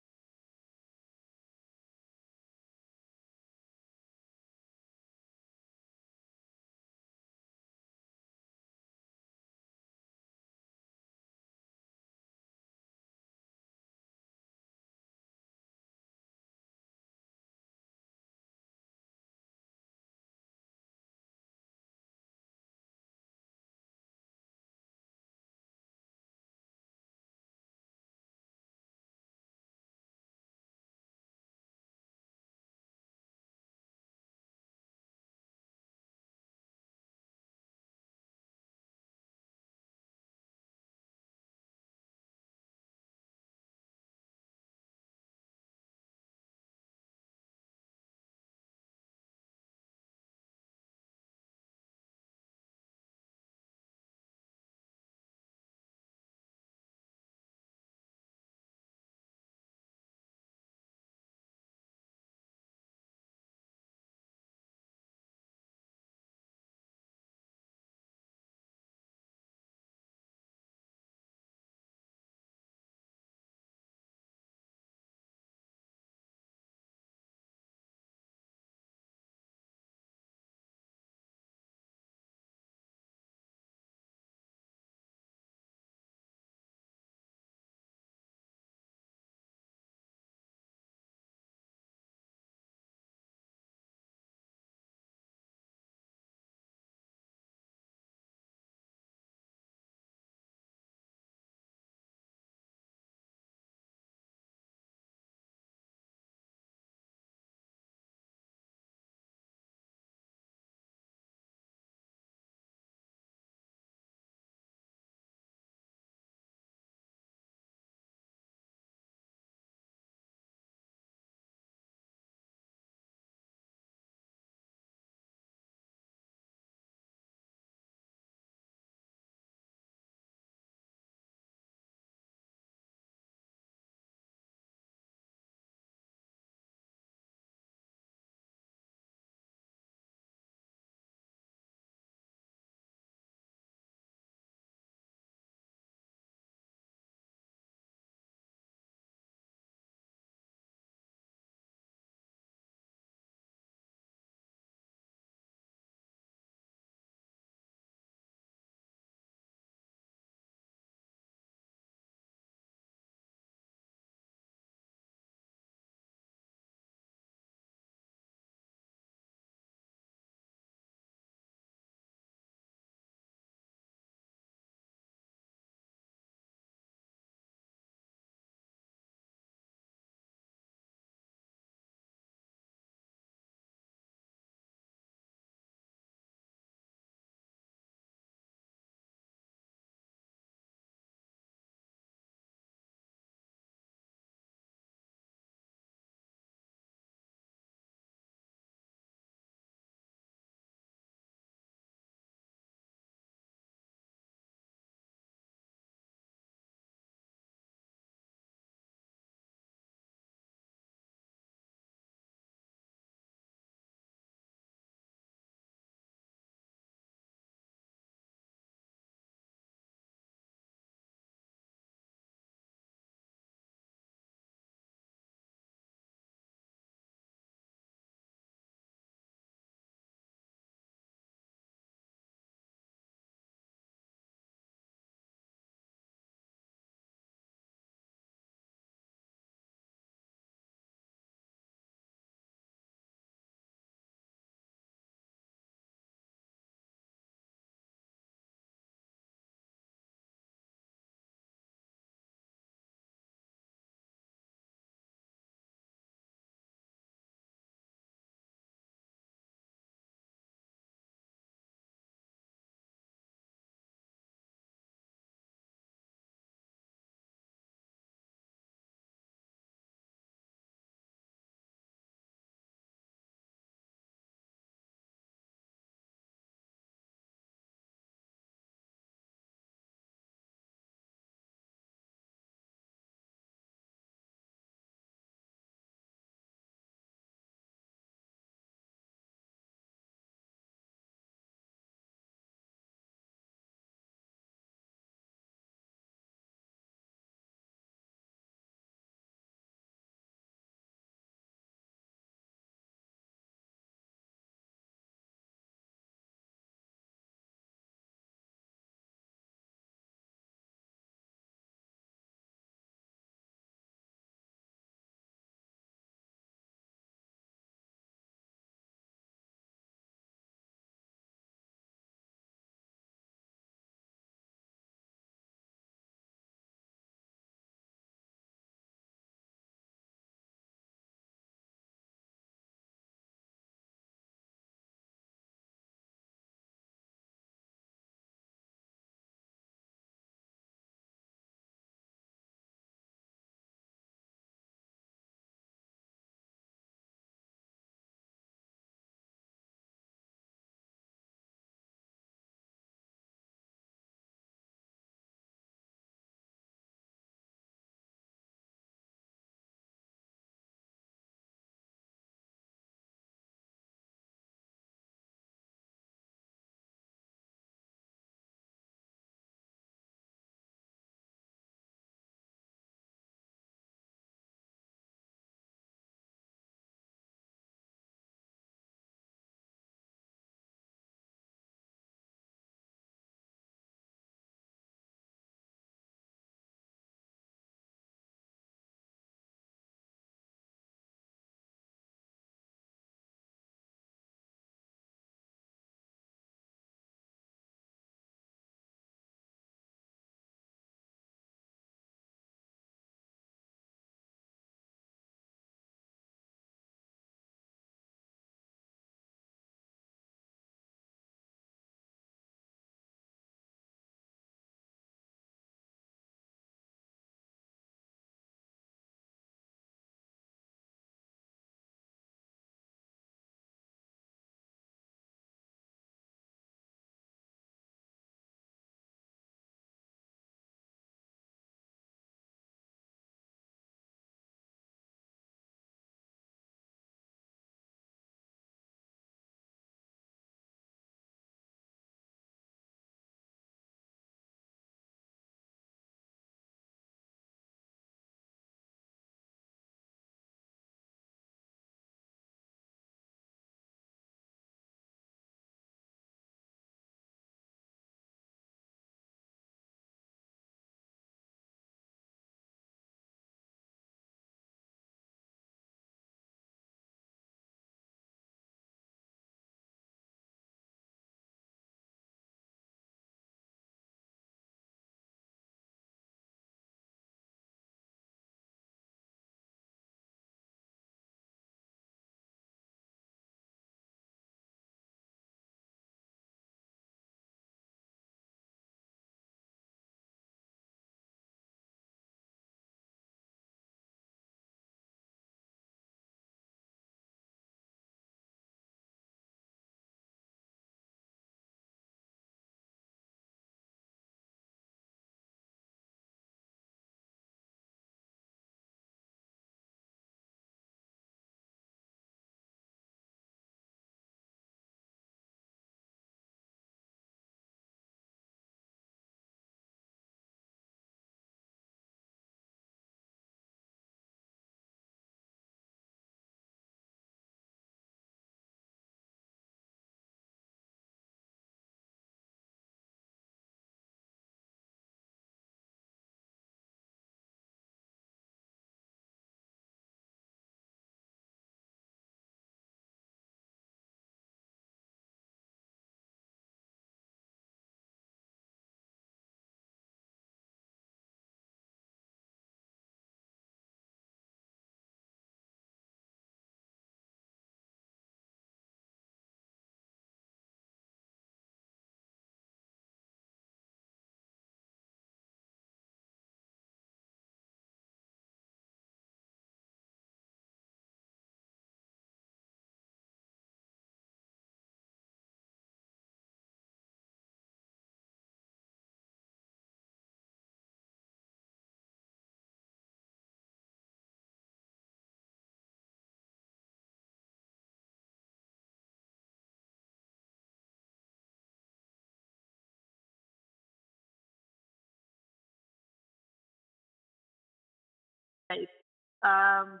Um,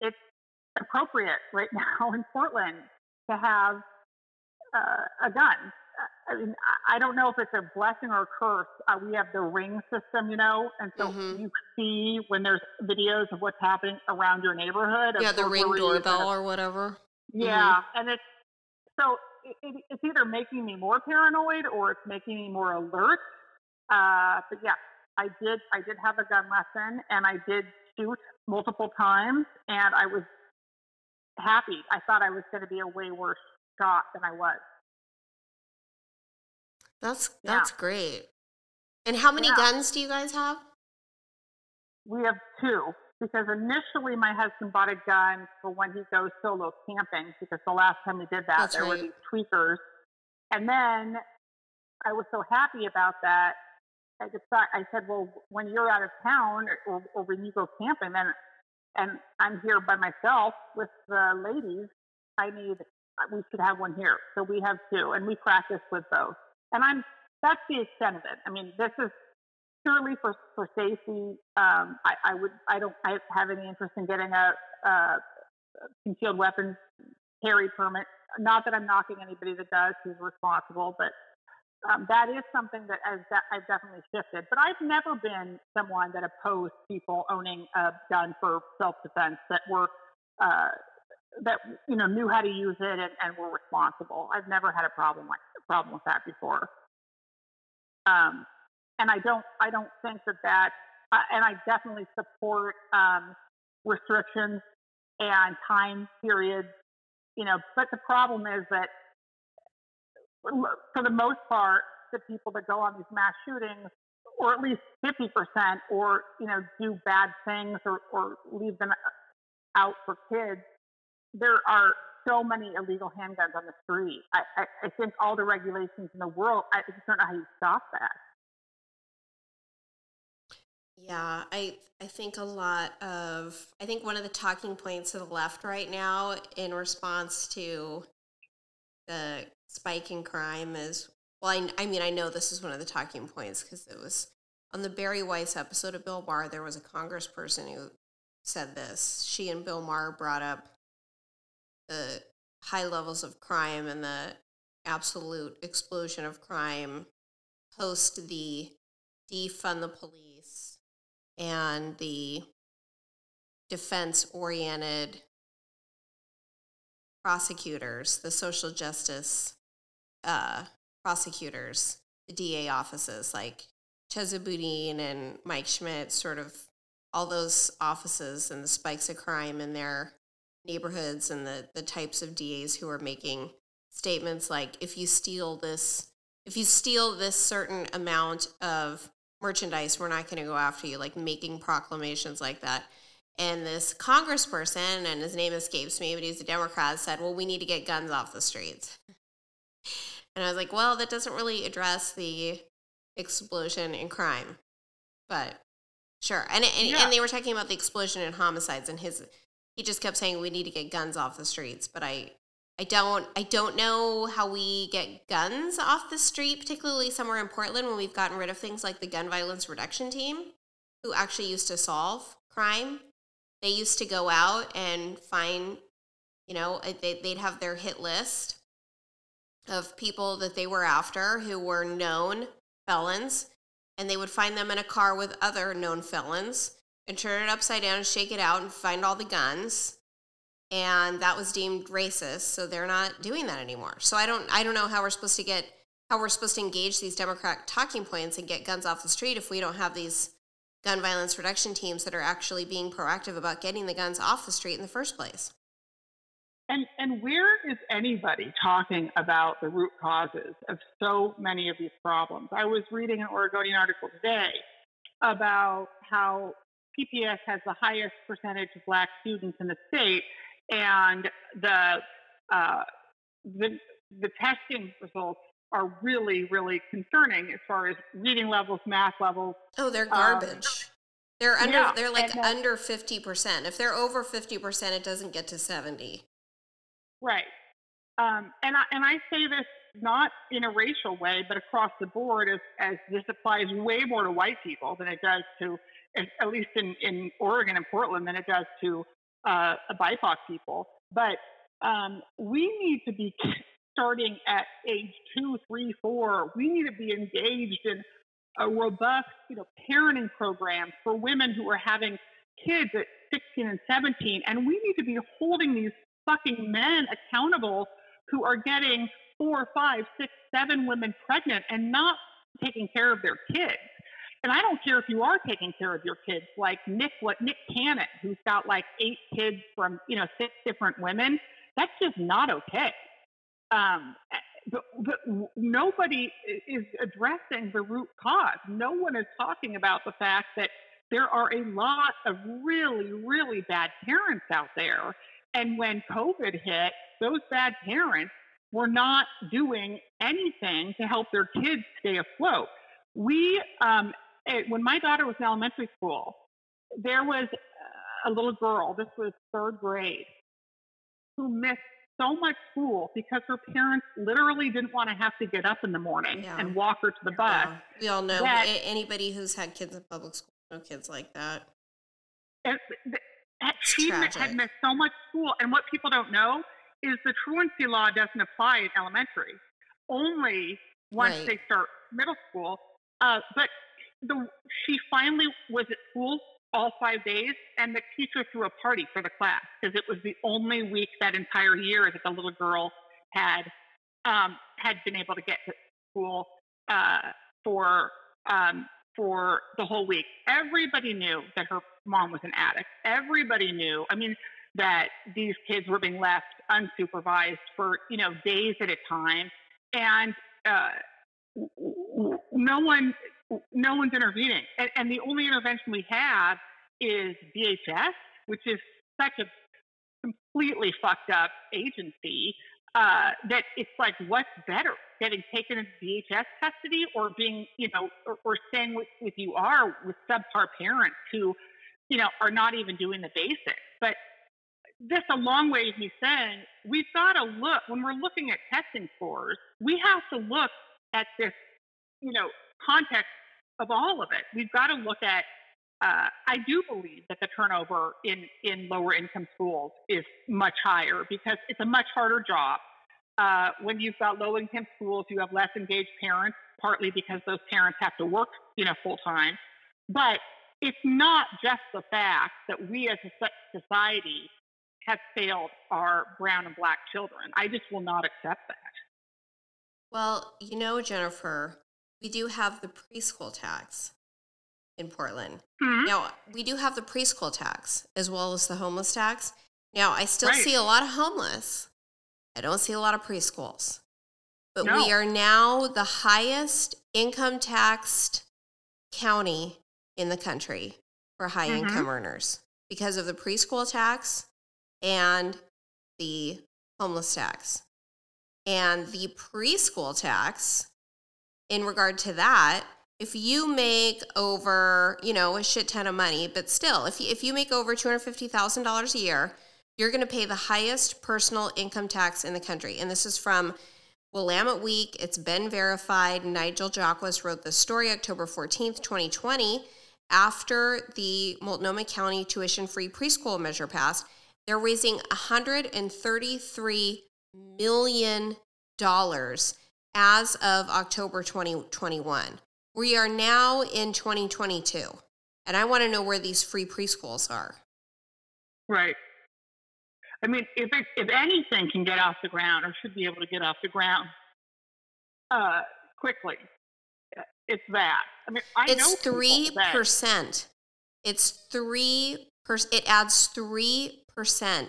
it's appropriate right now in Portland to have uh, a gun. I mean, I don't know if it's a blessing or a curse. Uh, we have the ring system, you know, and so Mhm. you see when there's videos of what's happening around your neighborhood. Yeah, the ring doorbell or whatever. yeah, and it's so it, it's either making me more paranoid or it's making me more alert. Uh, but yeah, I did I did have a gun lesson and I did shoot multiple times and I was happy. I thought I was going to be a way worse shot than I was. That's Yeah. that's great. And how many Yeah. guns do you guys have? We have two because initially my husband bought a gun for when he goes solo camping because the last time we did that That's there were these tweakers. And then I was so happy about that. I decided, I said, well, when you're out of town or, or when you go camping, then and I'm here by myself with the ladies, I need we should have one here. So we have two, and we practice with both. And I'm that's the extent of it. I mean, this is purely for for safety. Um, I, I would I don't I have any interest in getting a, a concealed weapons carry permit. Not that I'm knocking anybody that does who's responsible, but um, that is something that has I've definitely shifted. But I've never been someone that opposed people owning a gun for self defense that were uh, that you know knew how to use it and, and were responsible. I've never had a problem like problem with that before. Um, and I don't I don't think that that uh, and I definitely support um, restrictions and time periods. You know, but the problem is that for the most part, the people that go on these mass shootings, or at least 50%, or, you know, do bad things or, or leave them uh, out for kids, there are so many illegal handguns on the street. I, I, I think all the regulations in the world, I just don't know how you stop that. Yeah, I I think a lot of I think one of the talking points of the left right now in response to the spike in crime is well, I, I mean I know this is one of the talking points because it was on the Bari Weiss episode of Bill Maher. There was a congressperson who said this. She and Bill Maher brought up the high levels of crime and the absolute explosion of crime post the defund the police and the defense oriented prosecutors, the social justice uh, prosecutors, the DA offices like Chesa Boudin and Mike Schmidt, sort of all those offices and the spikes of crime in their neighborhoods and the, the types of DAs who are making statements like if you steal this if you steal this certain amount of merchandise, we're not going to go after you, like making proclamations like that. And this congressperson, and his name escapes me, but he's a Democrat, said, Well, we need to get guns off the streets. And I was like, Well, that doesn't really address the explosion in crime. But sure. And, and, Yeah. and they were talking about the explosion in homicides, and his he just kept saying we need to get guns off the streets. But I I don't I don't know how we get guns off the street, particularly somewhere in Portland when we've gotten rid of things like the gun violence reduction team, who actually used to solve crime. They used to go out and find, you know, uh, they, they'd have their hit list of people that they were after who were known felons, and they would find them in a car with other known felons and turn it upside down and shake it out and find all the guns. And that was deemed racist so they're not doing that anymore. So i don't i don't know how we're supposed to get how we're supposed to engage these democrat talking points and get guns off the street if we don't have these gun violence reduction teams that are actually being proactive about getting the guns off the street in the first place And and where is anybody talking about the root causes of so many of these problems? I was reading an Oregonian article today about how PPS has the highest percentage of black students in the state, and the uh, the the testing results are really really concerning as far as reading levels, math levels. oh they're Um, garbage they're under yeah, they're like uh, under 50% if they're over 50% it doesn't get to 70 Right. Um, and I and I say this not in a racial way, but across the board, as as this applies way more to white people than it does to at least in, in Oregon and Portland, than it does to uh, BIPOC people. But um, we need to be starting at age two, three, four. We need to be engaged in a robust, you know, parenting program for women who are having kids at 16 and 17. And we need to be holding these fucking men accountable who are getting four, five, six, seven women pregnant and not taking care of their kids. And I don't care if you are taking care of your kids, like Nick, what Nick Cannon, who's got like eight kids from you know six different women. That's just not okay. Um, but, but nobody is addressing the root cause. No one is talking about the fact that there are a lot of really, really bad parents out there. And when COVID hit, those bad parents were not doing anything to help their kids stay afloat. We, um, eh, when my daughter was in elementary school, there was a little girl, this was third grade, who missed so much school because her parents literally didn't want to have to get up in the morning yeah. and walk her to the bus. Yeah. We all know that, anybody who's had kids in public school know kids like that. And she had missed so much school. And what people don't know is the truancy law doesn't apply in elementary, only once right. they start middle school. Uh, but the she finally was at school all five days, and the teacher threw a party for the class because it was the only week that entire year that the little girl had um, had been able to get to school uh, for um, for the whole week. Everybody knew that her mom was an addict. Everybody knew. I mean, that these kids were being left unsupervised for you know days at a time, and uh, no one no one's intervening. And, and the only intervention we have is DHS, which is such a completely fucked up agency uh, that it's like, what's better, getting taken into DHS custody or being, you know, or, or staying with, with you are with subpar parents who, you know, are not even doing the basics. But this a long way of me saying we've got to look when we're looking at testing scores. We have to look at this, you know, context of all of it. We've got to look at. Uh, I do believe that the turnover in in lower income schools is much higher because it's a much harder job. Uh, when you've got low income schools, you have less engaged parents, partly because those parents have to work, you know, full time. But it's not just the fact that we as a society have failed our brown and black children. I just will not accept that. Well, you know, Jennifer, we do have the preschool tax in Portland. Mm-hmm. Now, we do have the preschool tax as well as the homeless tax. Now, I still right. see a lot of homeless. I don't see a lot of preschools. But no. we are now the highest income taxed county in the country for high mm-hmm. income earners because of the preschool tax and the homeless tax. And the preschool tax in regard to that, if you make over, you know, a shit ton of money, but still, if you, if you make over $250,000 a year, you're going to pay the highest personal income tax in the country. And this is from Willamette Week. It's been verified. Nigel Jaquiss wrote the story October 14th, 2020, after the Multnomah County tuition free preschool measure passed. They're raising $133 million as of October 2021. We are now in 2022. And I want to know where these free preschools are. Right. I mean, if it, if anything can get off the ground or should be able to get off the ground uh, quickly, it's that. I mean, I it's three percent. It's three percent. It adds three percent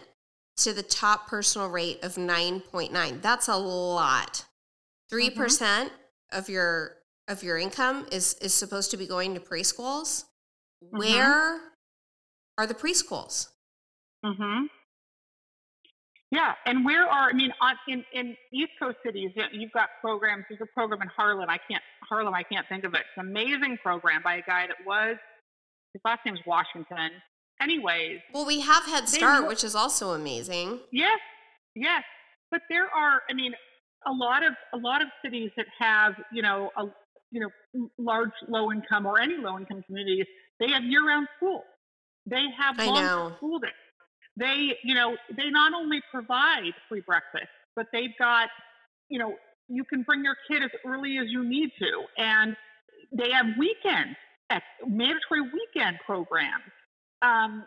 to the top personal rate of nine point nine. That's a lot. 3 mm-hmm. percent of your of your income is is supposed to be going to preschools. Mm-hmm. Where are the preschools? Mm-hmm. Yeah, and where are I mean, on, in in East Coast cities, you've got programs. There's a program in Harlem. I can't Harlem. I can't think of it. It's an amazing program by a guy that was his last name's Washington. Anyways, well, we have Head Start, which is also amazing. Yes, yes, but there are. I mean, a lot of a lot of cities that have you know a you know large low income or any low income communities They have year-round school. They have I long know. school days. They, you know, they not only provide free breakfast, but they've got, you know, you can bring your kid as early as you need to, and they have weekends, mandatory weekend programs. Um,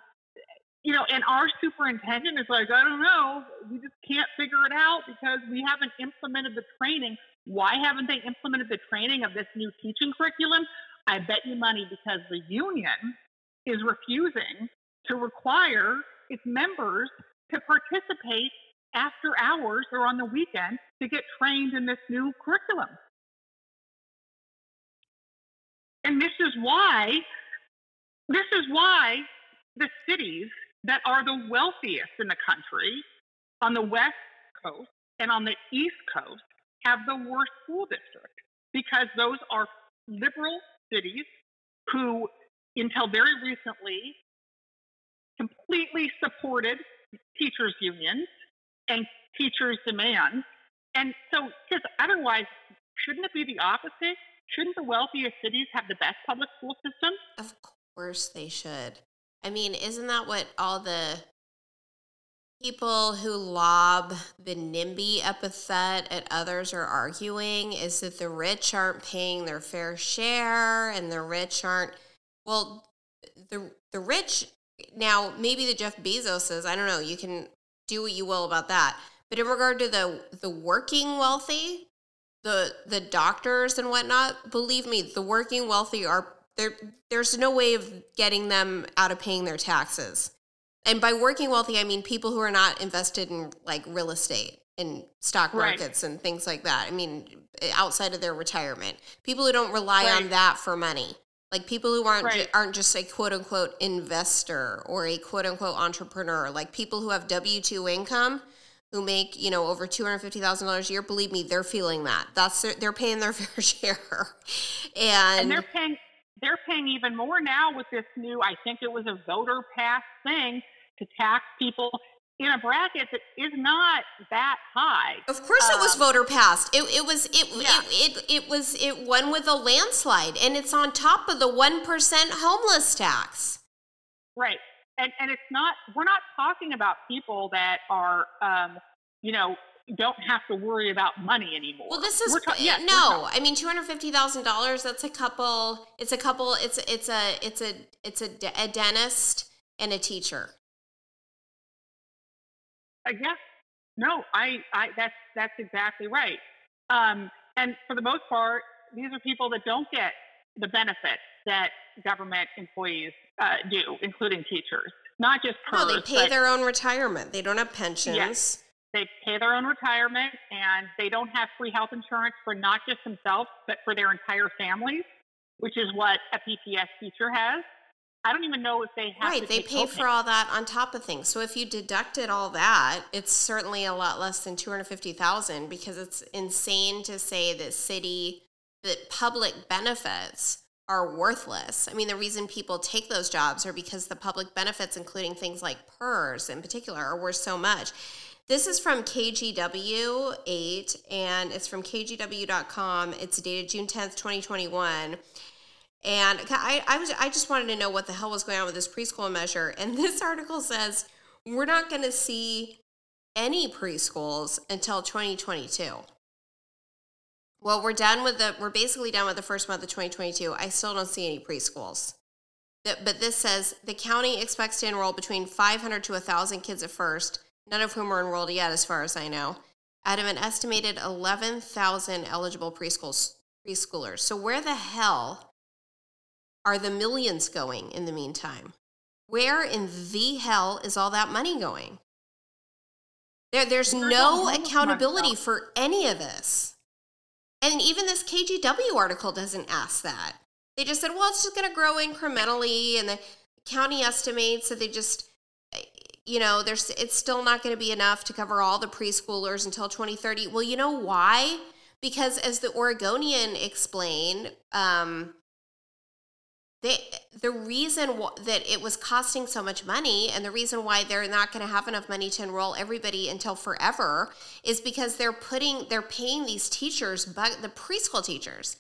you know, and our superintendent is like, I don't know, we just can't figure it out because we haven't implemented the training. Why haven't they implemented the training of this new teaching curriculum? I bet you money because the union is refusing to require its members to participate after hours or on the weekend to get trained in this new curriculum. And this is why, this is why the cities that are the wealthiest in the country on the West Coast and on the East Coast have the worst school district because those are liberal cities who, until very recently, completely supported teachers' unions and teachers' demands. And so, because otherwise, shouldn't it be the opposite? Shouldn't the wealthiest cities have the best public school system? Of course they should. I mean, isn't that what all the people who lob the NIMBY epithet at others are arguing? Is that the rich aren't paying their fair share and the rich aren't, well, the, the rich, now maybe the Jeff Bezoses, I don't know, you can do what you will about that. But in regard to the, the working wealthy, the the doctors and whatnot, believe me, the working wealthy are there. There's no way of getting them out of paying their taxes. And by working wealthy, I mean people who are not invested in like real estate and stock Right. markets and things like that. I mean, outside of their retirement, people who don't rely on that for money. Like people who aren't Right. aren't just a quote unquote investor or a quote unquote entrepreneur. Like people who have W two income who make you know over two hundred fifty thousand dollars a year. Believe me, they're feeling that. That's their, they're paying their fair share, and, and they're paying they're paying even more now with this new i think it was a voter pass thing to tax people in a bracket that is not that high of course it was um, voter passed. It, it was it, Yeah. it it it was it won with a landslide, and it's on top of the one percent homeless tax. right and and it's not we're not talking about people that are um you know don't have to worry about money anymore Well, this is ta- yes, no. I mean, two hundred fifty thousand dollars. That's a couple. It's a couple. It's it's a it's a it's a, a dentist and a teacher. Uh, yeah. No, I, I, that's, that's exactly right. Um, and for the most part, these are people that don't get the benefits that government employees uh, do, including teachers. Not just No, they pay but their own retirement. They don't have pensions. They pay their own retirement, and they don't have free health insurance for not just themselves, but for their entire families, which is what a PPS teacher has. I don't even know if they have Right, they pay for all that on top of things. So if you deducted all that, it's certainly a lot less than 250,000 because it's insane to say that city that public benefits are worthless. I mean, the reason people take those jobs are because the public benefits including things like PERS in particular are worth so much. This is from KGW 8 and it's from kgw.com. It's dated June 10th, 2021. And I, I was I just wanted to know what the hell was going on with this preschool measure. And this article says we're not going to see any preschools until 2022. Well, we're done with the we're basically done with the first month of 2022. I still don't see any preschools. But this says the county expects to enroll between 500 to 1,000 kids at first, none of whom are enrolled yet, as far as I know, out of an estimated 11,000 eligible preschools, preschoolers. So where the hell are the millions going in the meantime? Where in the hell is all that money going? There, there's no accountability for any of this. And even this KGW article doesn't ask that. They just said, well, it's just going to grow incrementally, and the county estimates that they just, you know, there's it's still not going to be enough to cover all the preschoolers until 2030. Well, you know why? Because as the Oregonian explained, um, they, the reason wh- that it was costing so much money and the reason why they're not going to have enough money to enroll everybody until forever is because they're putting they're paying these teachers bu- the preschool teachers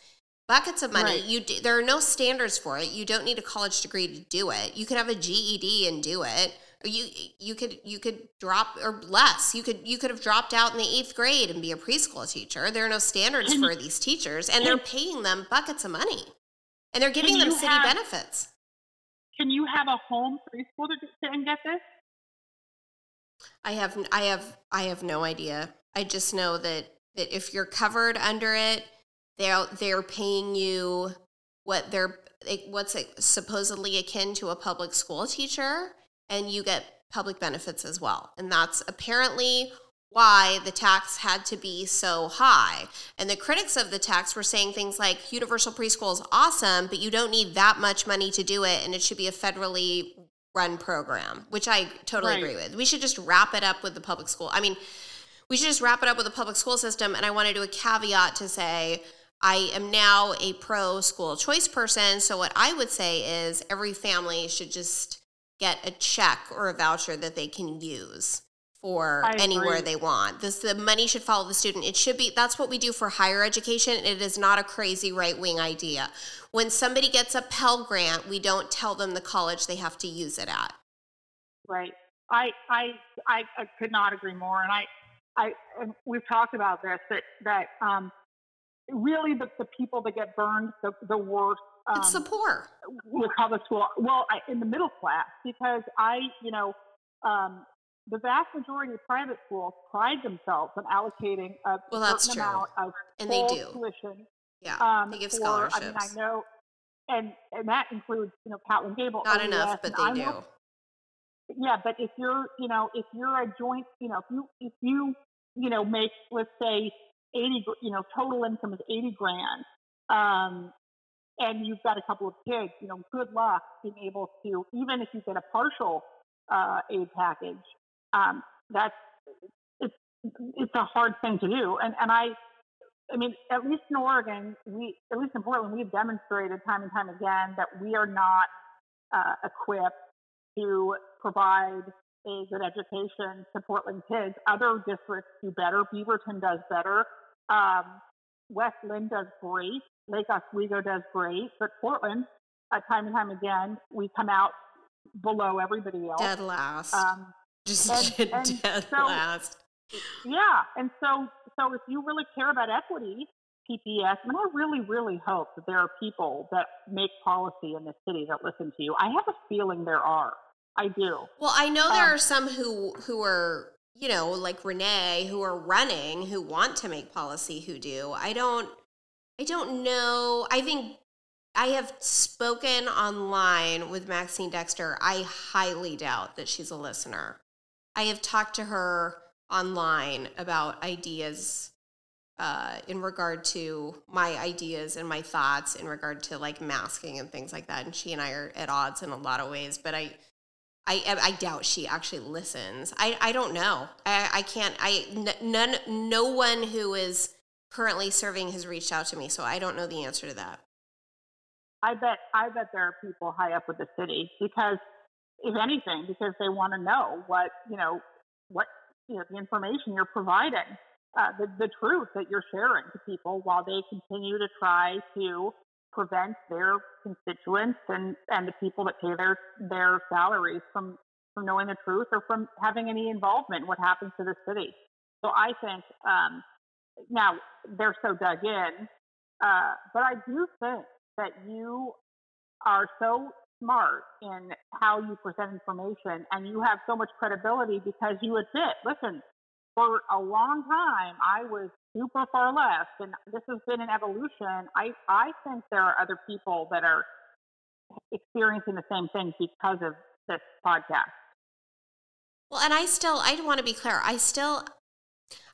buckets of money. Right. You do, there are no standards for it. You don't need a college degree to do it. You can have a GED and do it. You you could you could drop or less. You could you could have dropped out in the eighth grade and be a preschool teacher. There are no standards for these teachers, and they're paying them buckets of money, and they're giving them city have- benefits. Can you have a home preschool to, to and get this? I have I have I have no idea. I just know that that if you're covered under it, they're they're paying you what they're like, what's it supposedly akin to a public school teacher, and you get public benefits as well. And that's apparently why the tax had to be so high. And the critics of the tax were saying things like universal preschool is awesome, but you don't need that much money to do it, and it should be a federally run program, which I totally Right. agree with. We should just wrap it up with the public school. I mean, we should just wrap it up with the public school system. And I want to do a caveat to say I am now a pro school choice person. So what I would say is every family should just get a check or a voucher that they can use for anywhere they want. This the money should follow the student. It should be that's what we do for higher education. It is not a crazy right wing idea. When somebody gets a Pell Grant, we don't tell them the college they have to use it at. Right. I, I, I, I could not agree more. And I, I, and we've talked about this that that um, really the, the people that get burned the, the worst um, it's the poor. with public school. Well, I, in the middle class, because I, you know, um, the vast majority of private schools pride themselves on allocating a Well, that's certain true. amount of And they full do. tuition. Yeah. Um, they give for, scholarships. I mean, I know, and and that includes, you know, Catlin Gable. Not enough, but they do. yeah, but if you're, you know, if you're a joint, you know, if you if you, you know, make let's say eighty, you know, total income is eighty grand, um, and you've got a couple of kids, you know, good luck being able to, even if you get a partial uh, aid package, um, that's it's it's a hard thing to do, and and I. I mean, at least in Oregon, we, at least in Portland, we've demonstrated time and time again that we are not uh, equipped to provide a good education to Portland kids. Other districts do better. Beaverton does better. Um, West Linn does great. Lake Oswego does great. But Portland, uh, time and time again, we come out below everybody else. Dead last. Um, Just and- and dead so- last. yeah, and so so if you really care about equity, PPS, and I really really hope that there are people that make policy in this city that listen to you. I have a feeling there are. I do. Well, I know there Um, are some who who are, you know, like Renee, who are running, who want to make policy, who do. I don't. I don't know. I think I have spoken online with Maxine Dexter. I highly doubt that she's a listener. I have talked to her online about ideas uh, in regard to my ideas and my thoughts in regard to like masking and things like that. And she and I are at odds in a lot of ways, but I. I, I doubt she actually listens. I, I don't know. I, I can't. I n- none. No one who is currently serving has reached out to me, so I don't know the answer to that. I bet I bet there are people high up with the city because if anything, because they want to know what you know what you know the information you're providing, uh, the the truth that you're sharing to people while they continue to try to prevent their constituents and and the people that pay their their salaries from from knowing the truth or from having any involvement in what happens to the city. So I think um, now they're so dug in, uh, but I do think that you are so smart in how you present information and you have so much credibility because you admit, listen, for a long time I was super far left and this has been an evolution. I, I think there are other people that are experiencing the same thing because of this podcast. Well, and I still, I want to be clear. I still,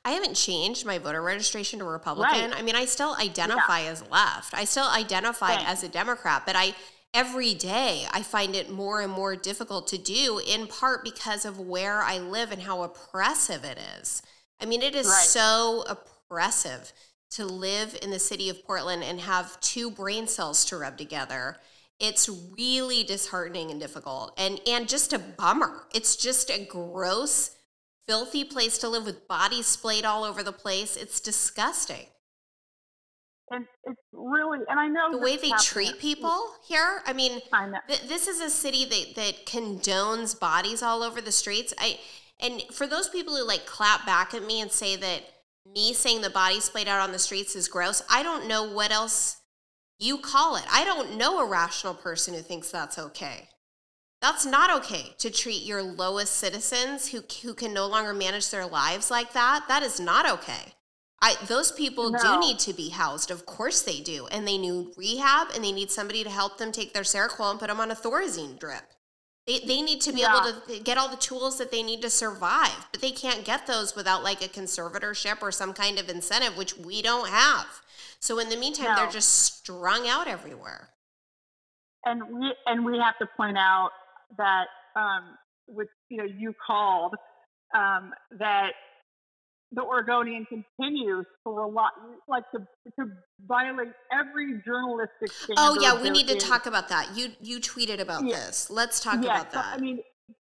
I haven't changed my voter registration to Republican. Right. I mean, I still identify as left. I still identify as a Democrat, but I every day I find it more and more difficult to do in part because of where I live and how oppressive it is. I mean, it is Right. so oppressive to live in the city of Portland and have two brain cells to rub together. It's really disheartening and difficult and and just a bummer. It's just a gross filthy place to live with bodies splayed all over the place. It's disgusting. And it's really, and I know the way they treat people here. I mean, I th- this is a city that that condones bodies all over the streets. I and for those people who like clap back at me and say that me saying the body splayed out on the streets is gross, I don't know what else you call it. I don't know a rational person who thinks that's okay. That's not okay to treat your lowest citizens who who can no longer manage their lives like that. That is not okay. I those people do need to be housed. Of course they do. And they need rehab and they need somebody to help them take their Seroquel and put them on a Thorazine drip. They, they need to be Yeah. able to get all the tools that they need to survive, but they can't get those without like a conservatorship or some kind of incentive, which we don't have. So in the meantime, they're just strung out everywhere. and we and we have to point out that um, which you know you called um, that the Oregonian continues to rely like to to violate every journalistic standard. Oh yeah, we need to talk about that. You you tweeted about this. Let's talk Yes, about that. I mean,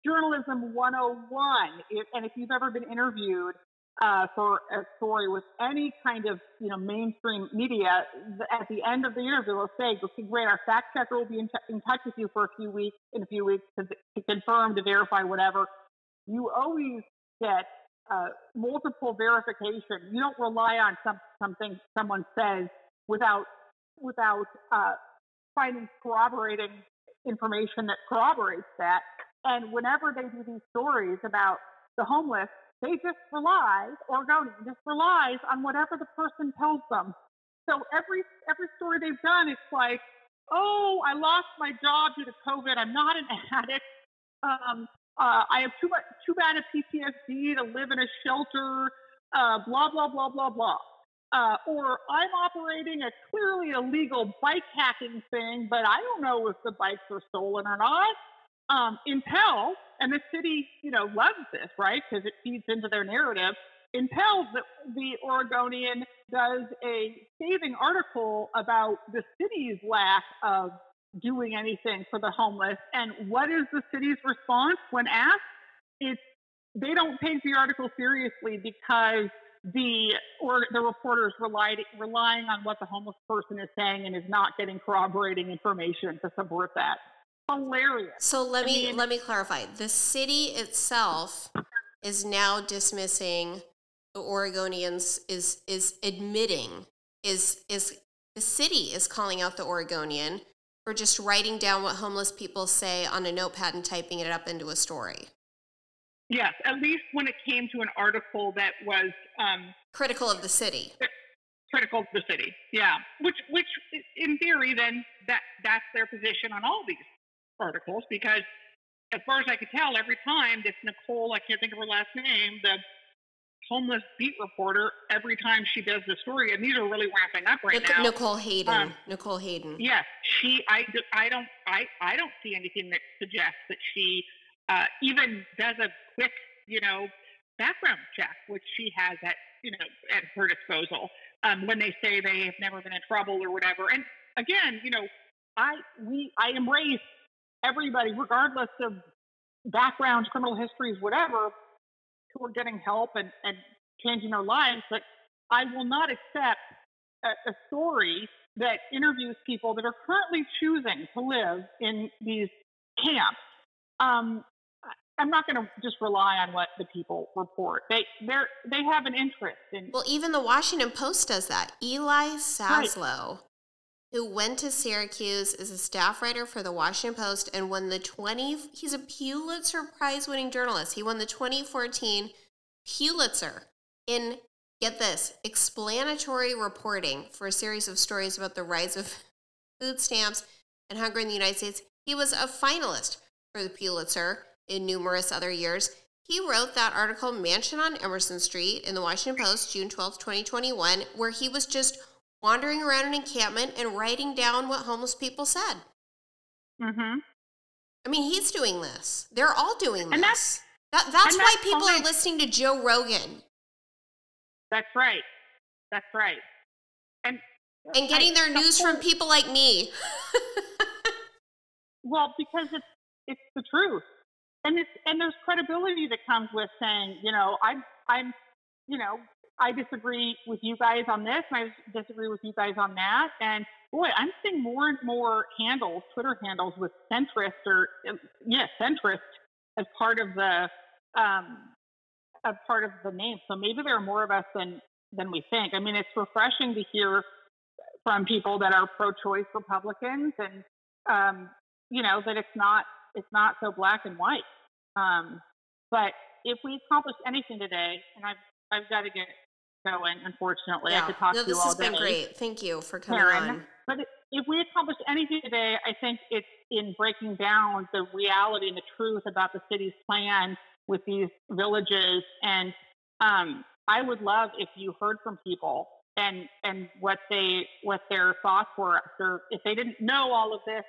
journalism 101. If, and if you've ever been interviewed uh, for a story with any kind of you know mainstream media, at the end of the interview, they'll say, "Okay, great, our fact checker will be in, t- in touch with you for a few weeks, in a few weeks to, to confirm, to verify, whatever." You always get uh, multiple verification. You don't rely on some, something someone says without without uh, finding corroborating information that corroborates that. And whenever they do these stories about the homeless, they just rely, Oregonian just relies on whatever the person tells them. So every every story they've done, it's like, oh, I lost my job due to COVID. I'm not an addict. Um, uh, I have too much too bad a PTSD to live in a shelter. Uh, blah blah blah blah blah. Uh, or I'm operating a clearly illegal bike hacking thing, but I don't know if the bikes are stolen or not. Um, Intel and the city, you know, loves this, right? Because it feeds into their narrative. Intel, the, the Oregonian, does a scathing article about the city's lack of doing anything for the homeless. And what is the city's response when asked? It's they don't take the article seriously because the or the reporters relied relying on what the homeless person is saying and is not getting corroborating information to support that. Hilarious. So let I me mean- let me clarify. The city itself is now dismissing the Oregonians is is admitting is is the city is calling out the Oregonian for just writing down what homeless people say on a notepad and typing it up into a story. Yes, at least when it came to an article that was um, Critical of the city. critical of the city. Yeah, which which in theory then that that's their position on all these articles because as far as I could tell, every time this Nicole, I can't think of her last name, the homeless beat reporter, every time she does the story, and these are really ramping up right Nic- now. Nicole Hayden. Um, Nicole Hayden. Yes, she. I. I don't. I. I don't see anything that suggests that she uh, even does a quick, you know, background check, which she has at you know at her disposal um, when they say they have never been in trouble or whatever. And again, you know, I we I embrace everybody, regardless of backgrounds, criminal histories, whatever, who are getting help and, and changing their lives. But I will not accept a, a story that interviews people that are currently choosing to live in these camps. Um, I'm not going to just rely on what the people report. They they they have an interest in. Well, even the Washington Post does that. Eli Saslow, who went to Syracuse, is a staff writer for the Washington Post and won the 20 he's a Pulitzer Prize winning journalist. He won the 2014 Pulitzer in get this, explanatory reporting for a series of stories about the rise of food stamps and hunger in the United States. He was a finalist for the Pulitzer in numerous other years. He wrote that article, Mansion on Emerson Street, in the Washington Post, June 12, 2021, where he was just wandering around an encampment and writing down what homeless people said. Mm-hmm. I mean, he's doing this. They're all doing this. And that's- that, that's why that's people fine. are listening to Joe Rogan That's right. That's right. And and getting I- their news from people like me. Well, because it's it's the truth, and it's and there's credibility that comes with saying, you know, I'm I'm you know, I disagree with you guys on this, and I disagree with you guys on that. And boy, I'm seeing more and more handles, Twitter handles with centrist or yes, yeah, centrist as part of the um, a part of the name. So maybe there are more of us than than we think. I mean, it's refreshing to hear from people that are pro-choice Republicans, and um, you know that it's not it's not so black and white. Um, but if we accomplish anything today, and I've I've got to get going. Unfortunately, yeah. I could talk no, to you all day. This has been great. Thank you for coming Karen. on. But if we accomplished anything today, I think it's in breaking down the reality and the truth about the city's plan with these villages. And um, I would love if you heard from people and and what they what their thoughts were, or if they didn't know all of this,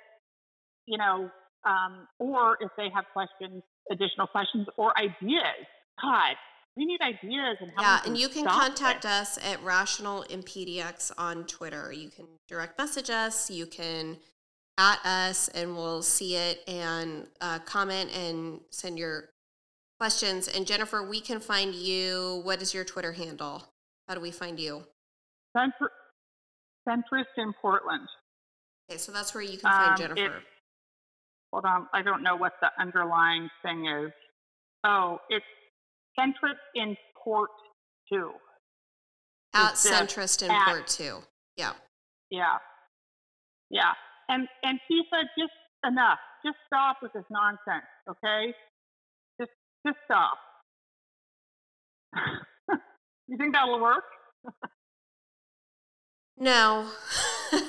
you know, um, or if they have questions, additional questions or ideas. God, we need ideas and yeah and you can contact it. us at Rational in PDX on twitter. You can direct message us you can at us and we'll see it and uh, comment and send your questions. And jennifer we can find you. What is your twitter handle? How do we find you? Centrist in portland. Okay so that's where you can find um, jennifer. It, hold on i don't know what the underlying thing is. Oh it's centrist in port two. At centrist in port two. Yeah. Yeah. Yeah. And and he said just enough. Just stop with this nonsense, okay? Just just stop. you think that'll work? no.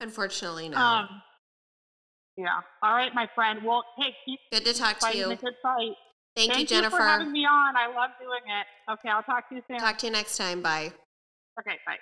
Unfortunately, no. Um, yeah. All right, my friend. Well, hey, keep good to talk to you. Good fight. Thank, Thank you, Jennifer. you for having me on. I love doing it. Okay, I'll talk to you soon. Talk to you next time. Bye. Okay, bye.